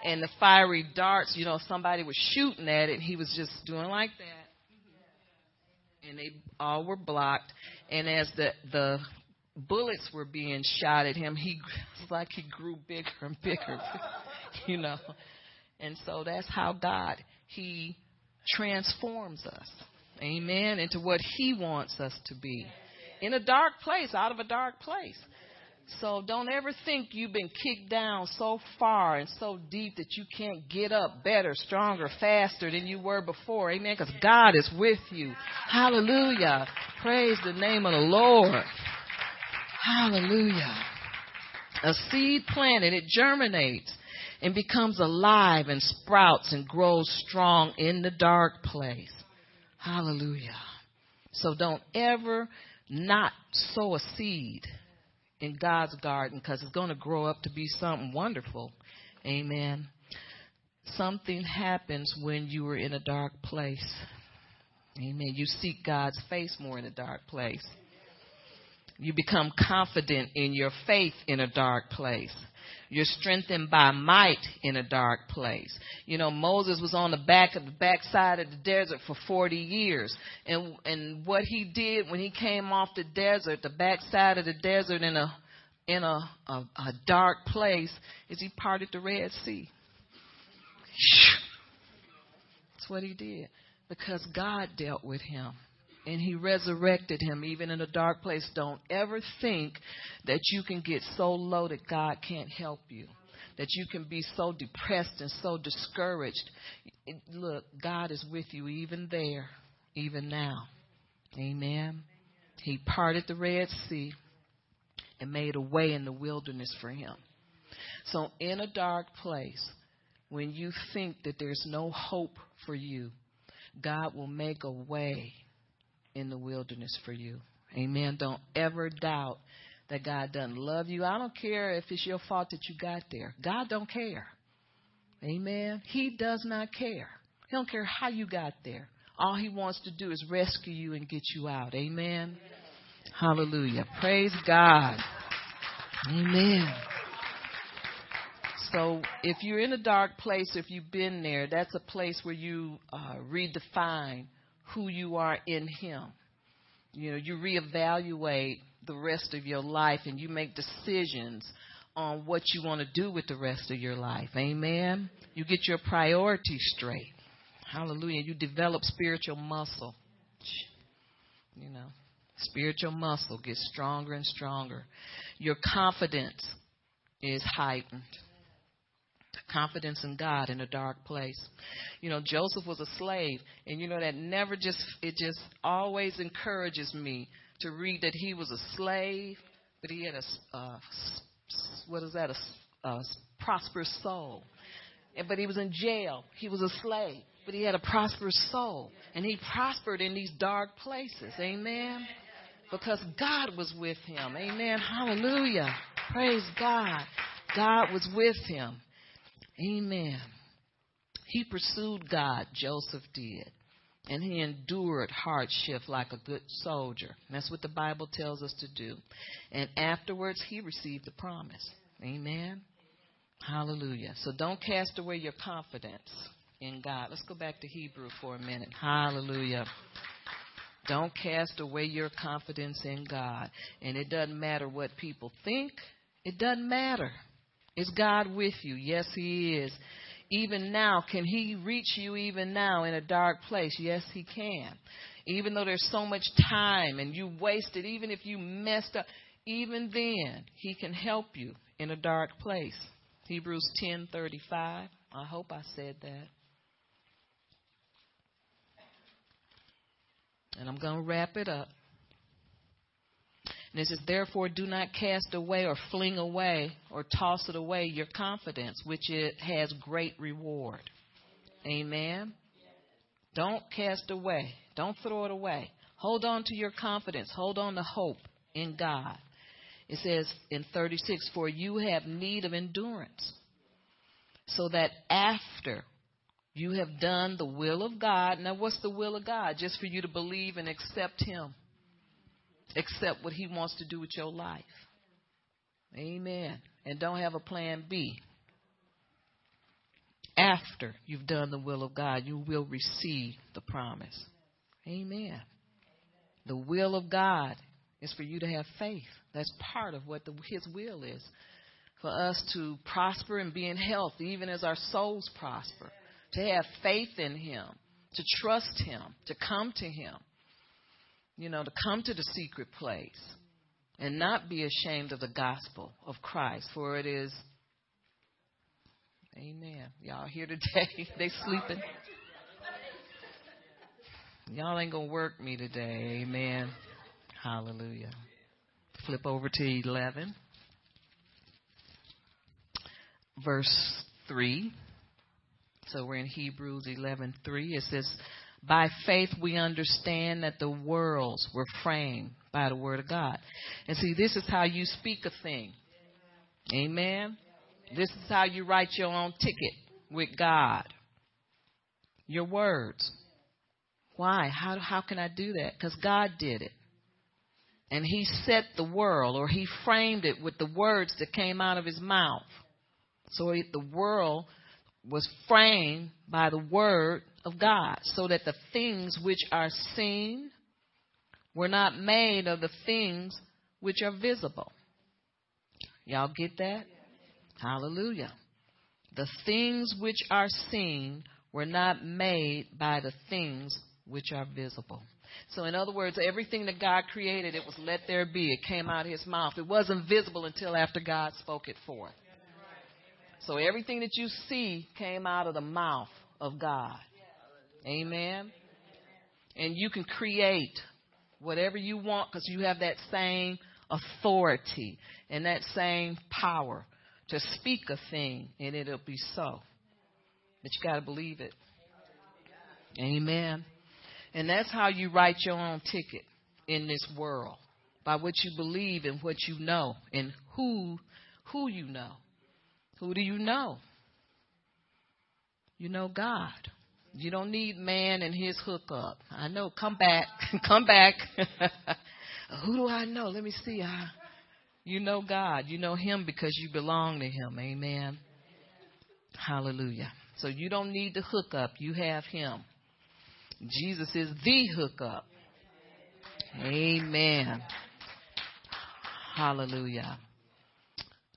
And the fiery darts, you know, somebody was shooting at it. And he was just doing like that. And they all were blocked. And as the the bullets were being shot at him, he <laughs> was like he grew bigger and bigger. <laughs> you know. And so that's how God, He transforms us. Amen. Into what He wants us to be. In a dark place, out of a dark place. So don't ever think you've been kicked down so far and so deep that you can't get up better, stronger, faster than you were before. Amen. Because God is with you. Hallelujah. Praise the name of the Lord. Hallelujah. A seed planted, it germinates and becomes alive and sprouts and grows strong in the dark place. Hallelujah. So don't ever not sow a seed in God's garden because it's going to grow up to be something wonderful. Amen. Something happens when you are in a dark place. Amen. You seek God's face more in a dark place. You become confident in your faith in a dark place. You're strengthened by might in a dark place. You know, Moses was on the back of the backside of the desert for 40 years. And, and what he did when he came off the desert, the backside of the desert in a, in a, a, a dark place, is he parted the Red Sea. That's what he did. Because God dealt with him and he resurrected him even in a dark place. Don't ever think that you can get so low that God can't help you. That you can be so depressed and so discouraged. Look, God is with you even there, even now. Amen. He parted the Red Sea. and made a way in the wilderness for him. So, in a dark place, when you think that there's no hope for you, God will make a way in the wilderness for you. Amen. Don't ever doubt that God doesn't love you. I don't care if it's your fault that you got there. God don't care. Amen. He does not care. He don't care how you got there. All he wants to do is rescue you and get you out. Amen. Hallelujah. Praise God. Amen. So if you're in a dark place, if you've been there, that's a place where you uh, redefine who you are in Him. You know, you reevaluate the rest of your life and you make decisions on what you want to do with the rest of your life. Amen. You get your priorities straight. Hallelujah. You develop spiritual muscle. You know, spiritual muscle gets stronger and stronger. Your confidence is heightened. Confidence in God in a dark place. You know, Joseph was a slave, and you know that never just, it just always encourages me to read that he was a slave, but he had a, uh, what is that, a, a prosperous soul. But he was in jail. He was a slave but he had a prosperous soul. And he prospered in these dark places. Amen. Because God was with him. Amen. Hallelujah. Praise God. God was with him. Amen. He pursued God, Joseph did. And he endured hardship like a good soldier. that's what the Bible tells us to do. And afterwards, he received the promise. Amen. Hallelujah. So don't cast away your confidence in God. Let's go back to Hebrew for a minute. Hallelujah. Don't cast away your confidence in God. And it doesn't matter what people think, it doesn't matter. Is God with you? Yes, He is. Even now, can He reach you even now in a dark place? Yes, He can. Even though there's so much time and you wasted, even if you messed up, even then, He can help you in a dark place. Hebrews 10:35. I hope I said that. And I'm going to wrap it up. And it says, Therefore, do not cast away or fling away or toss it away your confidence, which it has great reward. Amen. Don't cast away. Don't throw it away. Hold on to your confidence. Hold on to hope in God. It says in 36, For you have need of endurance, so that after you have done the will of God. Now, what's the will of God? Just for you to believe and accept Him, accept what He wants to do with your life. Amen. And don't have a plan B. After you've done the will of God, you will receive the promise. Amen. The will of God is for you to have faith. That's part of what the, His will is. For us to prosper and be in health, even as our souls prosper to have faith in Him, to trust Him, to come to Him, you know, to come to the secret place and not be ashamed of the gospel of Christ, for it is. Amen. Y'all here today? <laughs> they sleeping. Y'all ain't gonna work me today. Amen. Hallelujah. Flip over to 11, verse 3. So we're in Hebrews 11:3. It says, "By faith we understand that the worlds were framed by the word of God." And see, this is how you speak a thing. Amen. This is how you write your own ticket with God. Your words. Why? How how can I do that? Cuz God did it. And he set the world or he framed it with the words that came out of his mouth. So the world was framed by the word of God, so that the things which are seen were not made of the things which are visible. Y'all get that? Hallelujah. The things which are seen were not made by the things which are visible. So, in other words, everything that God created, it was let there be. It came out of his mouth. It wasn't visible until after God spoke it forth. So everything that you see came out of the mouth of God. Amen. And you can create whatever you want because you have that same authority and that same power to speak a thing and it'll be so. But you got to believe it. Amen. And that's how you write your own ticket in this world by what you believe and what you know and who who you know. Who do you know? You know God. You don't need man and his hookup. I know. Come back. <laughs> Come back. <laughs> Who do I know? Let me see. I, you know God. You know Him because you belong to Him. Amen. Hallelujah. So you don't need the hookup. You have Him. Jesus is the hookup. Amen. Hallelujah.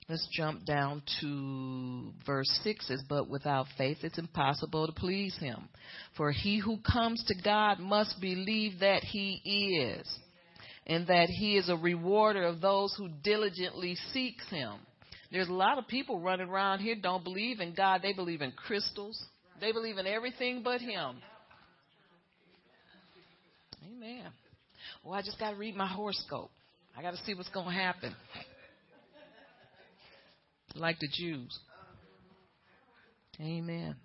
Let's jump down to verse 6 says, But without faith it's impossible to please him. For he who comes to God must believe that he is, and that he is a rewarder of those who diligently seeks him. There's a lot of people running around here don't believe in God. They believe in crystals. They believe in everything but him. Amen. Well, I just got to read my horoscope. I got to see what's going to happen like the Jews. Amen.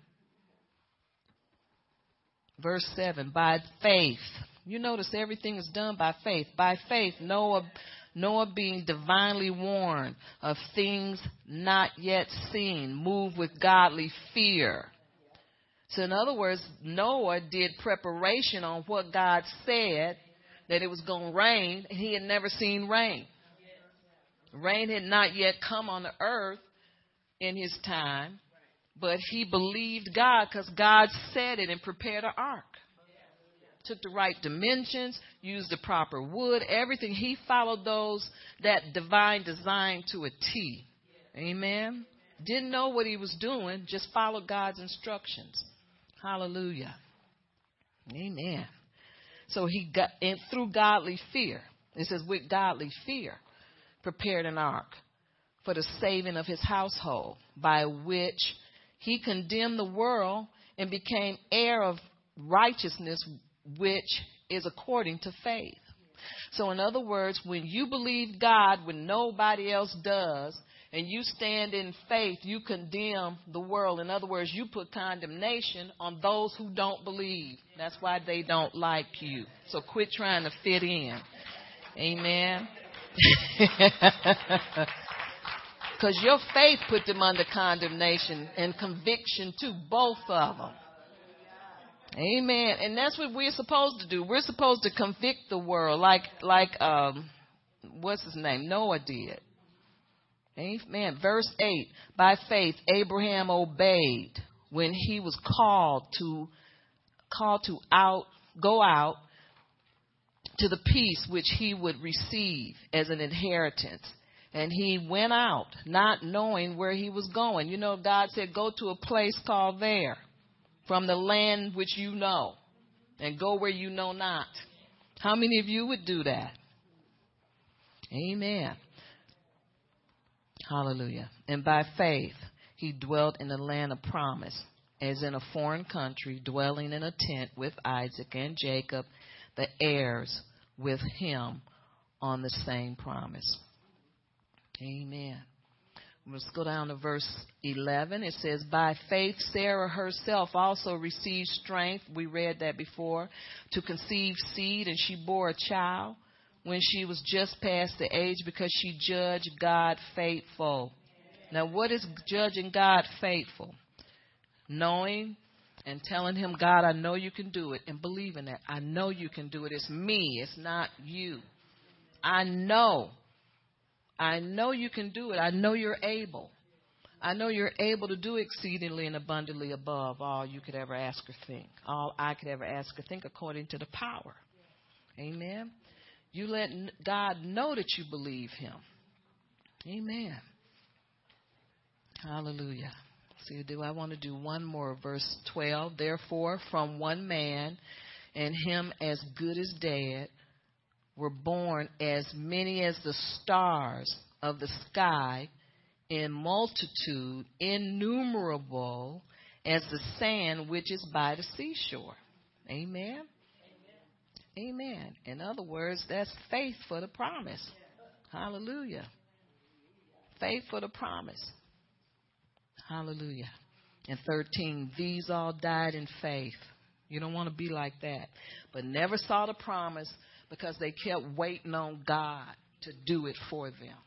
Verse 7 By faith. You notice everything is done by faith. By faith, Noah, Noah being divinely warned of things not yet seen, moved with godly fear. So, in other words, Noah did preparation on what God said that it was going to rain, and he had never seen rain. Rain had not yet come on the earth in his time, but he believed God because God said it and prepared an ark. Took the right dimensions, used the proper wood, everything. He followed those that divine design to a T. Amen. Didn't know what he was doing, just followed God's instructions. Hallelujah. Amen. So he got and through godly fear. It says with godly fear prepared an ark for the saving of his household, by which he condemned the world and became heir of righteousness, which is according to faith. So, in other words, when you believe God when nobody else does, and you stand in faith, you condemn the world. In other words, you put condemnation on those who don't believe. That's why they don't like you. So quit trying to fit in. Amen. <laughs> Because your faith put them under condemnation and conviction to both of them. Amen. And that's what we're supposed to do. We're supposed to convict the world like like um what's his name? Noah did. Amen. Verse 8. By faith Abraham obeyed when he was called to called to out go out to the peace which he would receive as an inheritance. And he went out, not knowing where he was going. You know, God said, Go to a place called there, from the land which you know, and go where you know not. How many of you would do that? Amen. Hallelujah. And by faith, he dwelt in the land of promise, as in a foreign country, dwelling in a tent with Isaac and Jacob, the heirs with him on the same promise. Amen. Let's go down to verse 11. It says, By faith, Sarah herself also received strength. We read that before. To conceive seed, and she bore a child when she was just past the age because she judged God faithful. Now, what is judging God faithful? Knowing and telling Him, God, I know you can do it, and believing that. I know you can do it. It's me, it's not you. I know I know you can do it. I know you're able. I know you're able to do exceedingly and abundantly above all you could ever ask or think. All I could ever ask or think according to the power. Amen. You let God know that you believe Him. Amen. Hallelujah. Do I want to do one more? Verse 12. Therefore, from one man, and him as good as dead, were born as many as the stars of the sky in multitude, innumerable as the sand which is by the seashore. Amen. Amen. In other words, that's faith for the promise. Hallelujah. Faith for the promise. Hallelujah. And 13, these all died in faith. You don't want to be like that. But never saw the promise because they kept waiting on God to do it for them.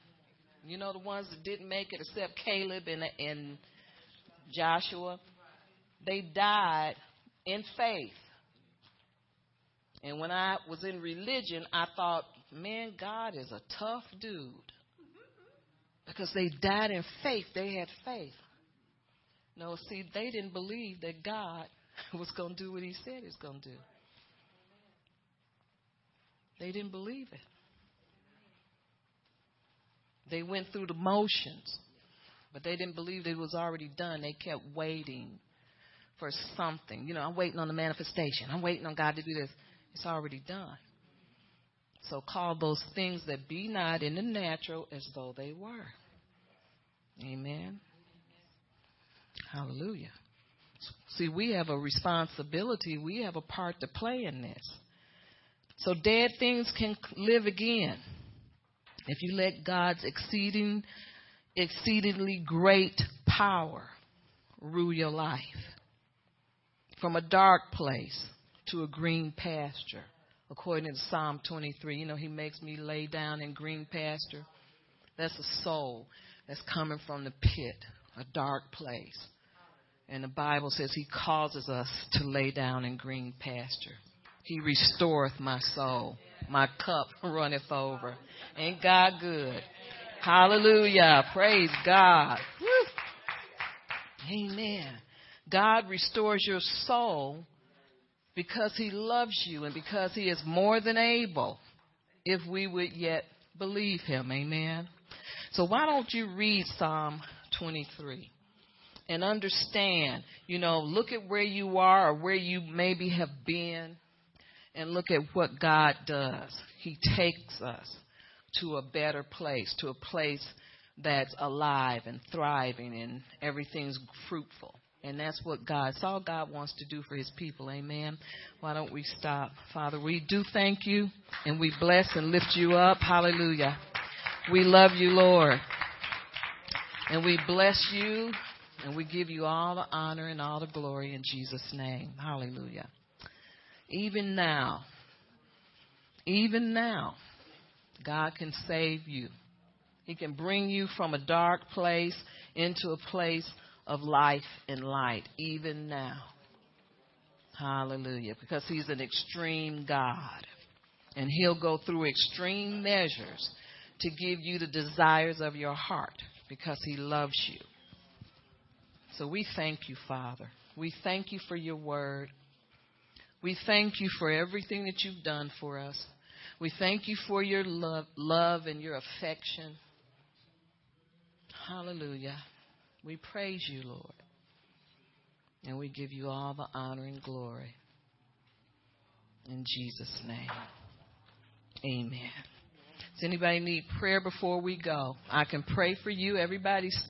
You know the ones that didn't make it except Caleb and, and Joshua? They died in faith. And when I was in religion, I thought, man, God is a tough dude. Because they died in faith. They had faith. No, see, they didn't believe that God <laughs> was going to do what he said he was going to do. They didn't believe it. They went through the motions, but they didn't believe it was already done. They kept waiting for something. You know, I'm waiting on the manifestation. I'm waiting on God to do this. It's already done. So call those things that be not in the natural as though they were. Amen. Hallelujah. See, we have a responsibility. We have a part to play in this. So dead things can live again if you let God's exceeding, exceedingly great power rule your life. From a dark place to a green pasture, according to Psalm 23. You know, He makes me lay down in green pasture. That's a soul that's coming from the pit, a dark place. And the Bible says He causes us to lay down in green pasture. He restoreth my soul. My cup <laughs> runneth over. Ain't God good? Hallelujah. Praise God. Woo. Amen. God restores your soul because He loves you and because He is more than able if we would yet believe Him. Amen. So why don't you read Psalm 23? and understand, you know, look at where you are or where you maybe have been and look at what God does. He takes us to a better place, to a place that's alive and thriving and everything's fruitful. And that's what God, it's all God wants to do for his people. Amen. Why don't we stop? Father, we do thank you and we bless and lift you up. Hallelujah. We love you, Lord. And we bless you and we give you all the honor and all the glory in Jesus' name. Hallelujah. Even now, even now, God can save you. He can bring you from a dark place into a place of life and light, even now. Hallelujah. Because He's an extreme God. And He'll go through extreme measures to give you the desires of your heart because He loves you. So we thank you, Father. We thank you for your word. We thank you for everything that you've done for us. We thank you for your love, love and your affection. Hallelujah. We praise you, Lord. And we give you all the honor and glory. In Jesus' name. Amen. Does anybody need prayer before we go? I can pray for you. Everybody's